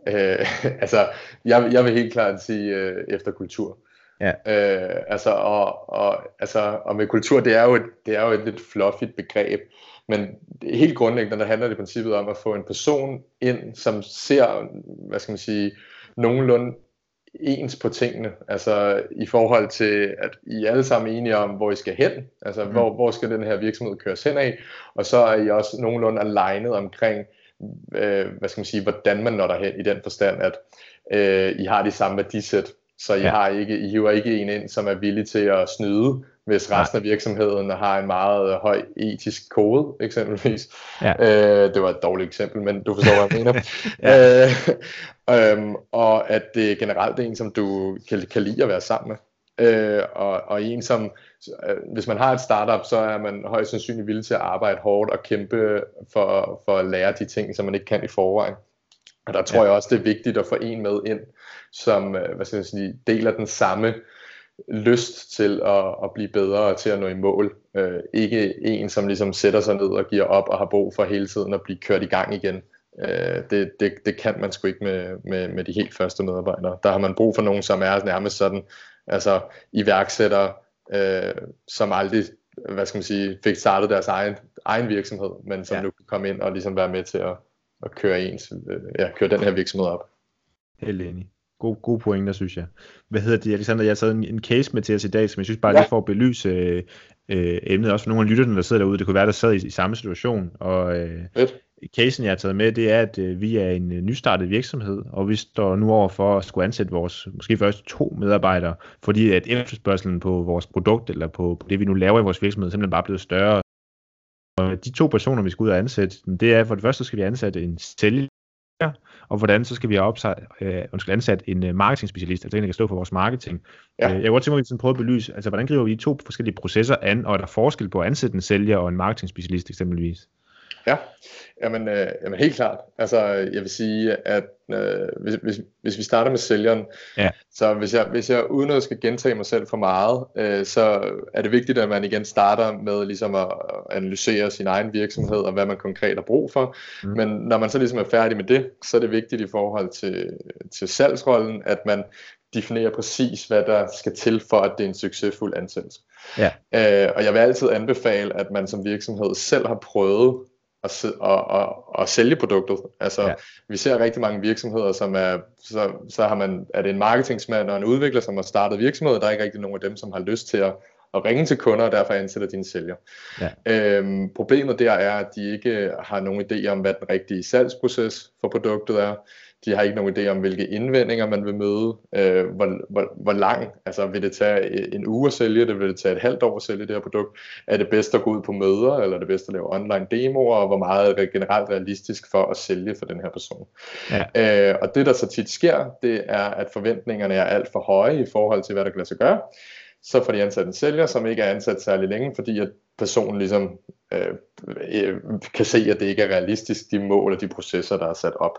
Øh, [LAUGHS] altså, jeg, jeg vil helt klart sige øh, efter kultur. Ja. Øh, altså, og, og, altså, og med kultur, det er, jo et, det er jo et lidt fluffy begreb, men helt grundlæggende, der handler det i princippet om at få en person ind, som ser, hvad skal man sige, nogenlunde ens på tingene, altså i forhold til, at I er alle sammen enige om, hvor I skal hen, altså mm. hvor, hvor skal den her virksomhed køres hen af, og så er I også nogenlunde alignet omkring, øh, hvad skal man sige, hvordan man når derhen i den forstand, at øh, I har de samme værdisæt, så I, ja. har ikke, I hiver ikke en ind, som er villig til at snyde, hvis resten af virksomheden har en meget høj etisk kode, eksempelvis. Ja. Øh, det var et dårligt eksempel, men du forstår, hvad jeg mener. [LAUGHS] øh, øhm, og at det generelt er en, som du kan, kan lide at være sammen med. Øh, og, og en, som, øh, hvis man har et startup, så er man højst sandsynligt villig til at arbejde hårdt og kæmpe for, for at lære de ting, som man ikke kan i forvejen. Og der tror ja. jeg også, det er vigtigt at få en med ind, som øh, hvad skal jeg sige, deler den samme lyst til at, at blive bedre og til at nå i mål. Øh, ikke en, som ligesom sætter sig ned og giver op og har brug for hele tiden at blive kørt i gang igen. Øh, det, det, det kan man sgu ikke med, med, med de helt første medarbejdere. Der har man brug for nogen, som er nærmest sådan, altså iværksætter, øh, som aldrig hvad skal man sige, fik startet deres egen, egen virksomhed, men som ja. nu kan komme ind og ligesom være med til at, at køre, ens, øh, ja, køre den her virksomhed op. Helt enig. God, god pointer, synes jeg. Hvad hedder det, Alexander? Jeg har taget en, en case med til os i dag, som jeg synes bare ja. lige for at belyse øh, øh, emnet, også for nogle af lytterne, der sidder derude. Det kunne være, der sad i, i samme situation. Og øh, casen, jeg har taget med, det er, at øh, vi er en øh, nystartet virksomhed, og vi står nu over for at skulle ansætte vores måske først to medarbejdere, fordi at efterspørgselen på vores produkt, eller på, på det, vi nu laver i vores virksomhed, simpelthen bare blevet større. Og de to personer, vi skal ud og ansætte, det er for det første, skal vi ansætte en sælger, og hvordan så skal vi have opsat, øh, undskyld, ansat en øh, marketing specialist, altså en, der kan stå for vores marketing. Ja. Øh, jeg kunne godt tænke mig, at vi sådan prøve at belyse, altså hvordan griber vi de to forskellige processer an, og er der forskel på at ansætte en sælger og en marketing specialist eksempelvis? Ja, jamen, øh, jamen helt klart. Altså, jeg vil sige, at øh, hvis, hvis, hvis vi starter med sælgeren, ja. så hvis jeg, hvis jeg uden at skal gentage mig selv for meget, øh, så er det vigtigt, at man igen starter med ligesom at analysere sin egen virksomhed og hvad man konkret har brug for. Mm. Men når man så ligesom er færdig med det, så er det vigtigt i forhold til, til salgsrollen, at man definerer præcis, hvad der skal til for, at det er en succesfuld ansættelse. Ja. Øh, og jeg vil altid anbefale, at man som virksomhed selv har prøvet at, at, at, at sælge produktet. Altså, ja. vi ser rigtig mange virksomheder, som er, så, så har man, er det en marketingsmand og en udvikler, som har startet virksomheder, der er ikke rigtig nogen af dem, som har lyst til at, at ringe til kunder, og derfor ansætter de en sælger. Ja. Øhm, problemet der er, at de ikke har nogen idé om, hvad den rigtige salgsproces for produktet er. De har ikke nogen idé om, hvilke indvendinger man vil møde, øh, hvor, hvor, hvor lang, altså vil det tage en uge at sælge det, vil det tage et halvt år at sælge det her produkt, er det bedst at gå ud på møder, eller er det bedst at lave online demoer, og hvor meget er det generelt realistisk for at sælge for den her person. Ja. Øh, og det der så tit sker, det er, at forventningerne er alt for høje i forhold til, hvad der kan lade sig gøre, så får de ansat en sælger, som ikke er ansat særlig længe, fordi at personen ligesom øh, øh, kan se, at det ikke er realistisk, de mål og de processer, der er sat op.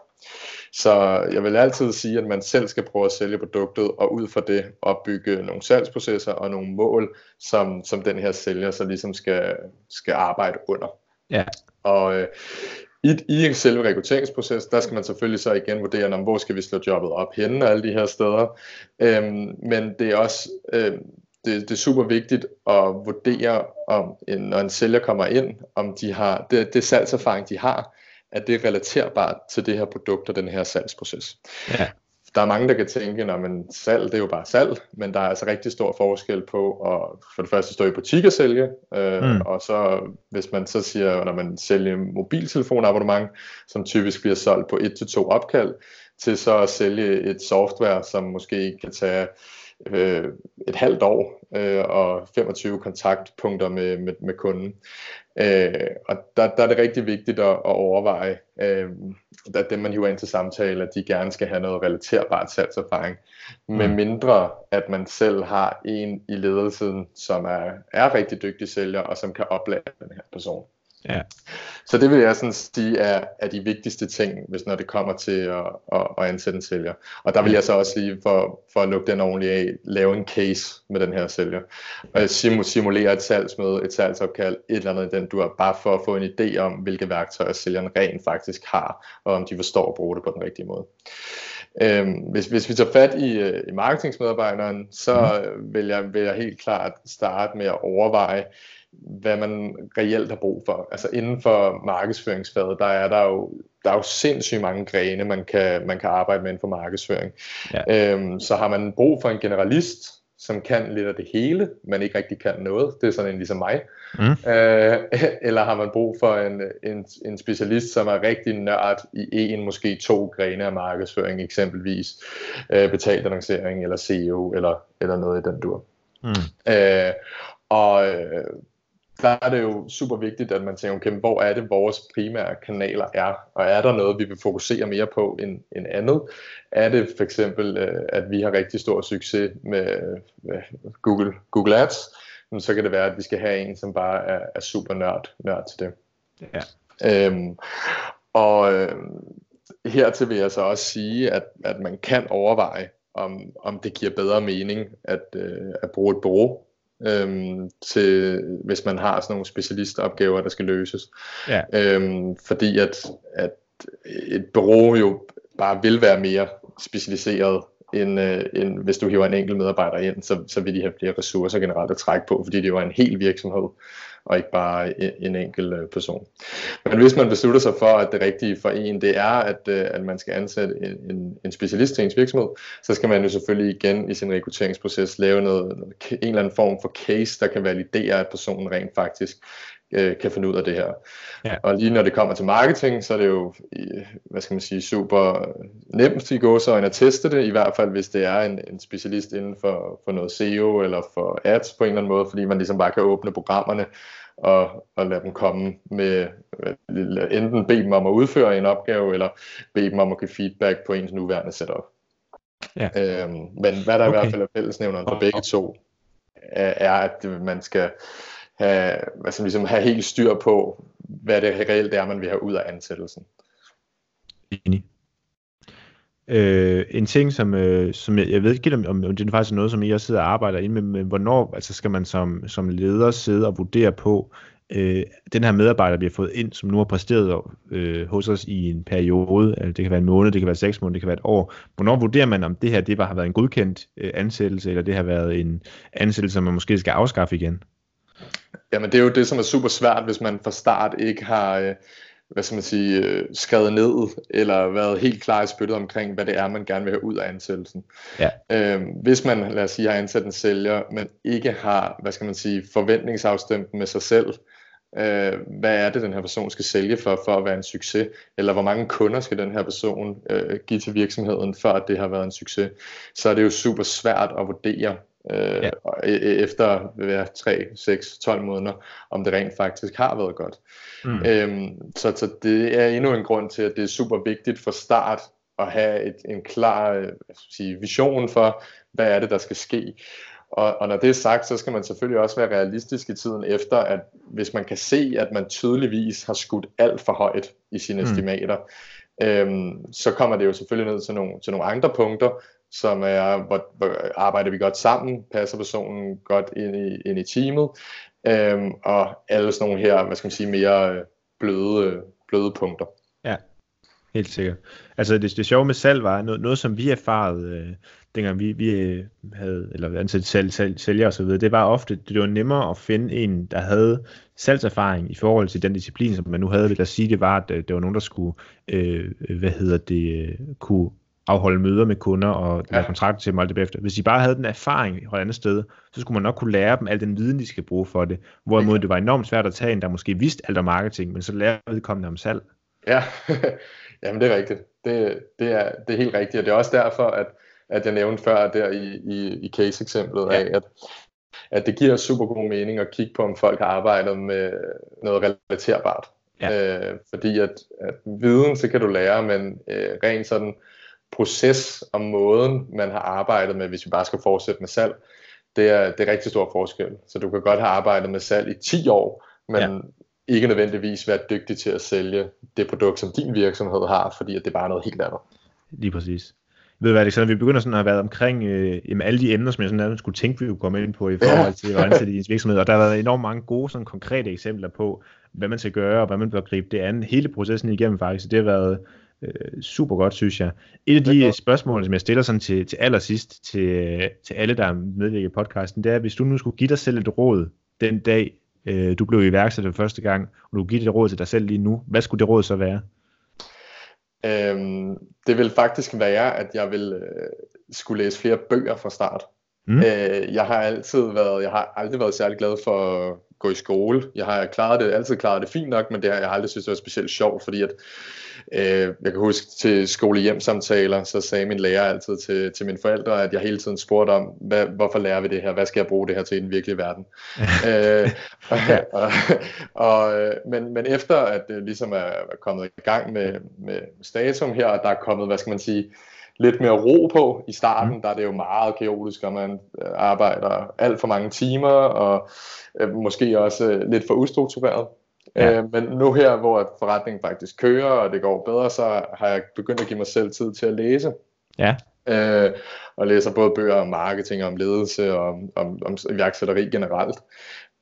Så jeg vil altid sige, at man selv skal prøve at sælge produktet, og ud fra det opbygge nogle salgsprocesser og nogle mål, som, som den her sælger så ligesom skal, skal arbejde under. Ja. Og øh, i, i selve rekrutteringsproces, der skal man selvfølgelig så igen vurdere, om, hvor skal vi slå jobbet op henne og alle de her steder. Øhm, men det er også øh, det, det er super vigtigt at vurdere, om en, når en sælger kommer ind, om de har det, det salgserfaring, de har, at det er relaterbart til det her produkt og den her salgsproces. Ja. Der er mange, der kan tænke, at salg det er jo bare salg, men der er altså rigtig stor forskel på at for det første stå i butik og sælge, øh, mm. og så hvis man så siger, når man sælger mobiltelefonabonnement, som typisk bliver solgt på et til to opkald, til så at sælge et software, som måske kan tage øh, et halvt år øh, og 25 kontaktpunkter med, med, med kunden. Øh, og der, der er det rigtig vigtigt at, at overveje, øh, at dem man hiver ind til samtale, at de gerne skal have noget relaterbart salgserfaring, mm. med mindre at man selv har en i ledelsen, som er, er rigtig dygtig sælger, og som kan oplære den her person. Ja. Så det vil jeg sådan sige er, er de vigtigste ting, hvis når det kommer til at, at, at ansætte en sælger. Og der vil jeg så også lige, for, for at lukke den ordentligt af, lave en case med den her sælger. Og simulere et salgsmøde, et salgsopkald, et eller andet den du er, bare for at få en idé om, hvilke værktøjer sælgeren rent faktisk har, og om de forstår at bruge det på den rigtige måde. Øhm, hvis, hvis vi tager fat i, øh, i marketingsmedarbejderen, så mm. vil, jeg, vil jeg helt klart starte med at overveje, hvad man reelt har brug for. Altså inden for markedsføringsfaget, der er der jo, der er jo sindssygt mange grene, man kan, man kan arbejde med inden for markedsføring. Ja. Øhm, så har man brug for en generalist, som kan lidt af det hele, men ikke rigtig kan noget. Det er sådan en ligesom mig. Mm. Øh, eller har man brug for en, en, en specialist, som er rigtig nørd i en, måske to grene af markedsføring, eksempelvis øh, betalt annoncering, eller SEO, eller, eller noget i den dur. Mm. Øh, og øh, der er det jo super vigtigt, at man tænker, okay, hvor er det vores primære kanaler er, og er der noget, vi vil fokusere mere på end, end andet? Er det for eksempel, øh, at vi har rigtig stor succes med, med Google, Google Ads, så kan det være, at vi skal have en, som bare er, er super nørd, nørd til det. Ja. Øhm, og øh, hertil vil jeg så også sige, at, at man kan overveje, om, om det giver bedre mening at, øh, at bruge et bureau øhm, til, hvis man har sådan nogle specialistopgaver, der skal løses. Ja. Øhm, fordi at, at et bureau jo bare vil være mere specialiseret, end, øh, end hvis du hiver en enkelt medarbejder ind, så, så vil de have flere ressourcer generelt at trække på, fordi det jo er en hel virksomhed, og ikke bare en, enkelt øh, person. Men hvis man beslutter sig for, at det rigtige for en, det er, at, øh, at man skal ansætte en, en, en specialist til ens virksomhed, så skal man jo selvfølgelig igen i sin rekrutteringsproces lave noget, en eller anden form for case, der kan validere, at personen rent faktisk øh, kan finde ud af det her. Ja. Og lige når det kommer til marketing, så er det jo, hvad skal man sige, super nemt i gåsøjne at teste det, i hvert fald hvis det er en, en specialist inden for, for noget SEO eller for ads på en eller anden måde, fordi man ligesom bare kan åbne programmerne og, og lade dem komme med, enten bede dem om at udføre en opgave, eller bede dem om at give feedback på ens nuværende setup. Ja. Øhm, men hvad der okay. i hvert fald er fællesnævneren for begge to, er, er at man skal have, altså ligesom have helt styr på, hvad det reelt er, man vil have ud af ansættelsen. Enig. Øh, en ting, som, øh, som jeg, jeg ved ikke, om, om det er faktisk noget, som I også sidder og arbejder ind med, men hvornår altså skal man som, som leder sidde og vurdere på, øh, den her medarbejder, vi har fået ind, som nu har præsteret øh, hos os i en periode, altså det kan være en måned, det kan være seks måneder, det kan være et år. Hvornår vurderer man, om det her det bare har været en godkendt øh, ansættelse, eller det har været en ansættelse, som man måske skal afskaffe igen? Jamen det er jo det, som er super svært, hvis man fra start ikke har, øh, hvad skal man sige, øh, skrevet ned, eller været helt klar i spyttet omkring, hvad det er, man gerne vil have ud af ansættelsen. Ja. Øhm, hvis man, lad os sige, har ansat en sælger, men ikke har, hvad skal man sige, forventningsafstemt med sig selv, øh, hvad er det, den her person skal sælge for, for at være en succes, eller hvor mange kunder skal den her person øh, give til virksomheden, for at det har været en succes, så er det jo super svært at vurdere, øh, ja. E, e, efter ja, 3, 6, 12 måneder, om det rent faktisk har været godt. Mm. Øhm, så, så det er endnu en grund til, at det er super vigtigt for start at have et, en klar øh, sige, vision for, hvad er det, der skal ske. Og, og når det er sagt, så skal man selvfølgelig også være realistisk i tiden efter, at hvis man kan se, at man tydeligvis har skudt alt for højt i sine mm. estimater, øhm, så kommer det jo selvfølgelig ned til nogle, til nogle andre punkter, som er, hvor, hvor arbejder vi godt sammen, passer personen godt ind i, ind i teamet, øhm, og alle sådan nogle her, hvad skal man sige, mere øh, bløde, bløde punkter. Ja, helt sikkert. Altså det, det sjove med salg var noget, noget som vi erfarede, øh, dengang vi, vi øh, havde, eller ansat salg, salg, sælger og så videre, det var ofte, det var nemmere at finde en, der havde salgserfaring i forhold til den disciplin, som man nu havde. Lad os sige, det var, at øh, det var nogen, der skulle, øh, hvad hedder det, kunne afholde møder med kunder og lave ja. kontrakter til dem alt det bagefter. Hvis de bare havde den erfaring et andet sted, så skulle man nok kunne lære dem al den viden, de skal bruge for det. Hvorimod det var enormt svært at tage en, der måske vidste alt om marketing, men så lærer vedkommende om salg. Ja, [LAUGHS] jamen det er rigtigt. Det, det, er, det er helt rigtigt, og det er også derfor, at, at jeg nævnte før der i, i, i case-eksemplet ja. af, at, at det giver super god mening at kigge på, om folk har arbejdet med noget relaterbart. Ja. Øh, fordi at, at viden, så kan du lære, men øh, rent sådan proces og måden, man har arbejdet med, hvis vi bare skal fortsætte med salg, det er, det er rigtig stor forskel. Så du kan godt have arbejdet med salg i 10 år, men ja. ikke nødvendigvis være dygtig til at sælge det produkt, som din virksomhed har, fordi at det er bare noget helt andet. Lige præcis. Ved du hvad, Alexander, vi begynder sådan at have været omkring øh, jamen, alle de emner, som jeg sådan skulle tænke, vi kunne komme ind på i forhold til at ansætte i ens virksomhed, og der har været enormt mange gode, sådan konkrete eksempler på, hvad man skal gøre, og hvad man bør gribe det an. Hele processen igennem faktisk, det har været øh, super godt, synes jeg. Et af de spørgsmål, som jeg stiller sådan til, til allersidst til, til alle, der er medvirket i podcasten, det er, hvis du nu skulle give dig selv et råd den dag, øh, du blev iværksætter for første gang, og du giver et råd til dig selv lige nu, hvad skulle det råd så være? Øhm, det vil faktisk være, at jeg vil øh, skulle læse flere bøger fra start. Mm. Øh, jeg har altid været, jeg har aldrig været særlig glad for gå i skole. Jeg har klaret det, altid klaret det fint nok, men det har jeg aldrig synes det var specielt sjovt, fordi at Øh, jeg kan huske til skole-hjem-samtaler, så sagde min lærer altid til, til mine forældre, at jeg hele tiden spurgte om, hvad, hvorfor lærer vi det her? Hvad skal jeg bruge det her til i den virkelige verden? [LAUGHS] øh, og, og, og, øh, men, men efter at det ligesom er, er kommet i gang med, med statum her, og der er kommet, hvad skal man sige, lidt mere ro på i starten, mm. der er det jo meget kaotisk, og man øh, arbejder alt for mange timer, og øh, måske også øh, lidt for ustruktureret. Ja. Øh, men nu her, hvor forretningen faktisk kører, og det går bedre, så har jeg begyndt at give mig selv tid til at læse. Ja. Øh, og læser både bøger om marketing, om ledelse og om, om, om iværksætteri generelt.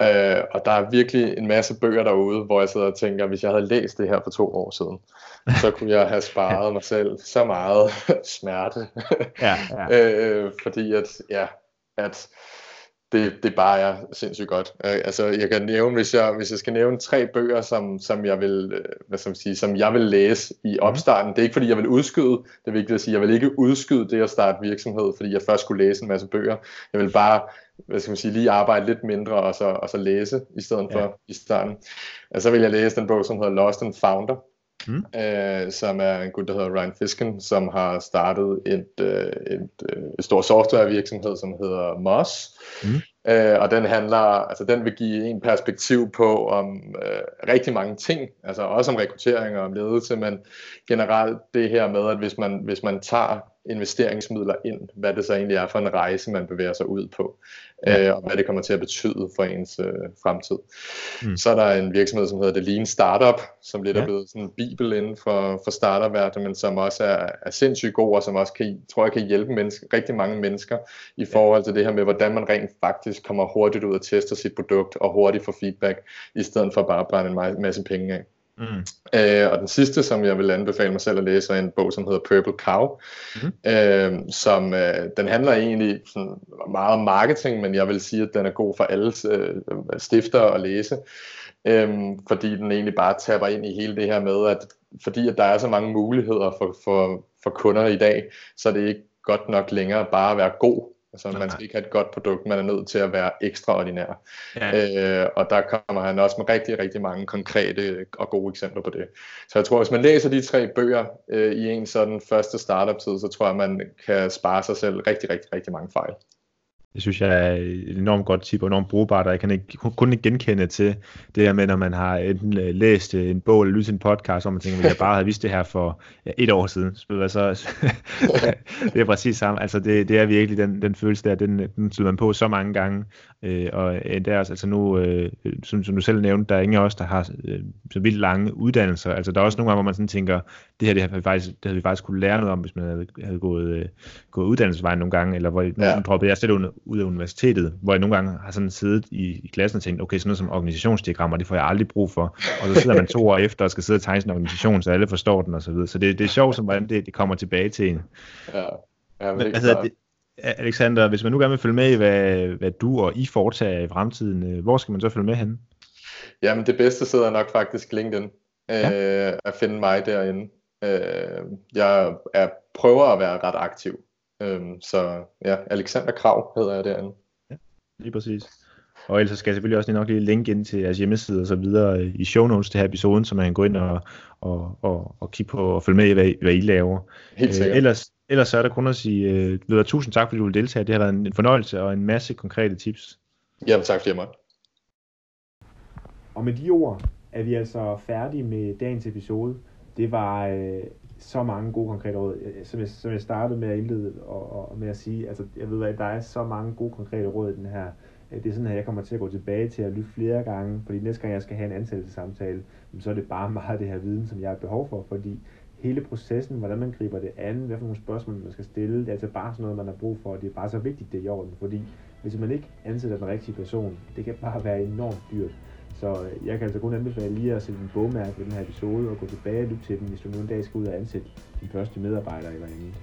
Øh, og der er virkelig en masse bøger derude, hvor jeg sidder og tænker, hvis jeg havde læst det her for to år siden, så kunne jeg have sparet mig selv så meget [LAUGHS] smerte. ja, ja. [LAUGHS] øh, fordi at, ja, at det, det bare er sindssygt godt. Øh, altså, jeg kan nævne, hvis jeg, hvis jeg skal nævne tre bøger, som, som, jeg vil, øh, hvad skal man sige, som jeg vil læse i mhm. opstarten. Det er ikke, fordi jeg vil udskyde, det er vigtigt at sige, jeg vil ikke udskyde det at starte virksomhed, fordi jeg først skulle læse en masse bøger. Jeg vil bare hvad skal man sige, lige arbejde lidt mindre og så, og så læse i stedet for ja. i starten. Og så vil jeg læse den bog, som hedder Lost and Founder, mm. øh, som er en gut, der hedder Ryan Fisken, som har startet et, øh, et, øh, et stort softwarevirksomhed, som hedder Moss. Mm. Øh, og den handler, altså den vil give en perspektiv på om øh, rigtig mange ting, altså også om rekruttering og om ledelse, men generelt det her med, at hvis man, hvis man tager investeringsmidler ind, hvad det så egentlig er for en rejse, man bevæger sig ud på, øh, og hvad det kommer til at betyde for ens øh, fremtid. Mm. Så er der en virksomhed, som hedder The Lean Startup, som lidt ja. er blevet sådan en bibel inden for, for startup men som også er, er sindssygt god, og som også kan, tror jeg kan hjælpe mennesker, rigtig mange mennesker i forhold til det her med, hvordan man rent faktisk kommer hurtigt ud og tester sit produkt, og hurtigt får feedback, i stedet for bare at brænde en masse penge af. Mm. Øh, og den sidste, som jeg vil anbefale mig selv at læse, er en bog, som hedder Purple Cow, mm. øh, som øh, den handler egentlig sådan meget om marketing, men jeg vil sige, at den er god for alle øh, stiftere at læse, øh, fordi den egentlig bare taber ind i hele det her med, at fordi at der er så mange muligheder for, for, for kunder i dag, så er det ikke godt nok længere bare at være god Altså, man skal ikke have et godt produkt, man er nødt til at være ekstraordinær. Ja. Øh, og der kommer han også med rigtig, rigtig mange konkrete og gode eksempler på det. Så jeg tror, hvis man læser de tre bøger øh, i en sådan første startup-tid, så tror jeg, man kan spare sig selv rigtig, rigtig, rigtig mange fejl. Det synes jeg er et enormt godt tip og enormt brugbart, og jeg kan ikke, kun ikke genkende til det her med, når man har enten øh, læst øh, en bog eller lyttet en podcast, hvor man tænker, at jeg bare havde vidst det her for ja, et år siden. Så, [LAUGHS] det er præcis samme. Altså det, det er virkelig den, den følelse der, den, den slutter man på så mange gange, øh, og endda også, altså nu, øh, som, som du selv nævnte, der er ingen af os, der har øh, så vildt lange uddannelser. Altså der er også nogle gange, hvor man sådan tænker, det her det havde vi faktisk, det havde vi faktisk kunne lære noget om, hvis man havde, havde gået, øh, gået uddannelsesvejen nogle gange, eller hvor ja. droppede jeg selv under, ud af universitetet, hvor jeg nogle gange har sådan siddet i, i klassen og tænkt, okay, sådan noget som organisationsdiagrammer, det får jeg aldrig brug for. Og så sidder man to år efter og skal sidde og tegne en organisation, så alle forstår den og så videre. Så det, det er sjovt, som hvordan det, det kommer tilbage til en. Ja, ja men, er det, Alexander, hvis man nu gerne vil følge med i, hvad, hvad du og I foretager i fremtiden, øh, hvor skal man så følge med hen? Jamen det bedste sidder nok faktisk LinkedIn. Ja. Øh, at finde mig derinde. Øh, jeg er, prøver at være ret aktiv. Øh, så ja, Alexander Krav hedder jeg derinde. Ja, lige præcis. Og ellers skal jeg selvfølgelig også lige nok lige linke ind til jeres hjemmeside og så videre i show notes til her episoden, så man kan gå ind og, og, og, og kigge på og følge med i, hvad, hvad I laver. Helt sikkert. Øh, ellers, ellers så er der kun at sige, øh, videre, tusind tak, fordi du vil deltage. Det har været en, en fornøjelse og en masse konkrete tips. Jamen tak fordi jeg måtte. Og med de ord er vi altså færdige med dagens episode. Det var øh, så mange gode konkrete råd. Øh, som jeg, som jeg startede med at indlede og, og med at sige, altså jeg ved, hvad, der er så mange gode konkrete råd i den her øh, det er sådan, at jeg kommer til at gå tilbage til at lytte flere gange, fordi næste gang jeg skal have en ansættelsessamtale, så er det bare [LAUGHS] meget af det her viden, som jeg har behov for, fordi hele processen, hvordan man griber det an, hvad for nogle spørgsmål man skal stille, det er altså bare sådan noget, man har brug for, og det er bare så vigtigt, det er i orden, fordi hvis man ikke ansætter den rigtige person, det kan bare være enormt dyrt. Så øh, jeg kan altså kun anbefale lige at sætte en bogmærke ved den her episode og gå tilbage og lytte til den, hvis du nu en dag skal ud og ansætte din første medarbejder eller andet.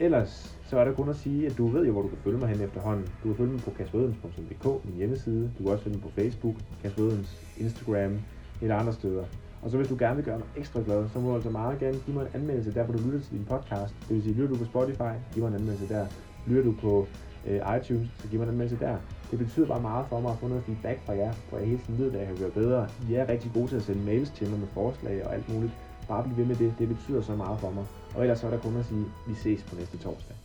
Ellers så er der kun at sige, at du ved jo, hvor du kan følge mig hen efterhånden. Du kan følge mig på kasperødens.dk, min hjemmeside. Du kan også finde mig på Facebook, Kasperødens Instagram eller andre steder. Og så hvis du gerne vil gøre mig ekstra glad, så må du altså meget gerne give mig en anmeldelse der, hvor du lytter til din podcast. Det vil sige, lytter du på Spotify, giv mig en anmeldelse der. Lytter du på øh, iTunes, så giv mig en anmeldelse der. Det betyder bare meget for mig at få noget feedback fra jer, for jeg hele tiden ved, at jeg kan gøre bedre. I er rigtig gode til at sende mails til mig med forslag og alt muligt. Bare bliv ved med det, det betyder så meget for mig. Og ellers så er der kun at sige, at vi ses på næste torsdag.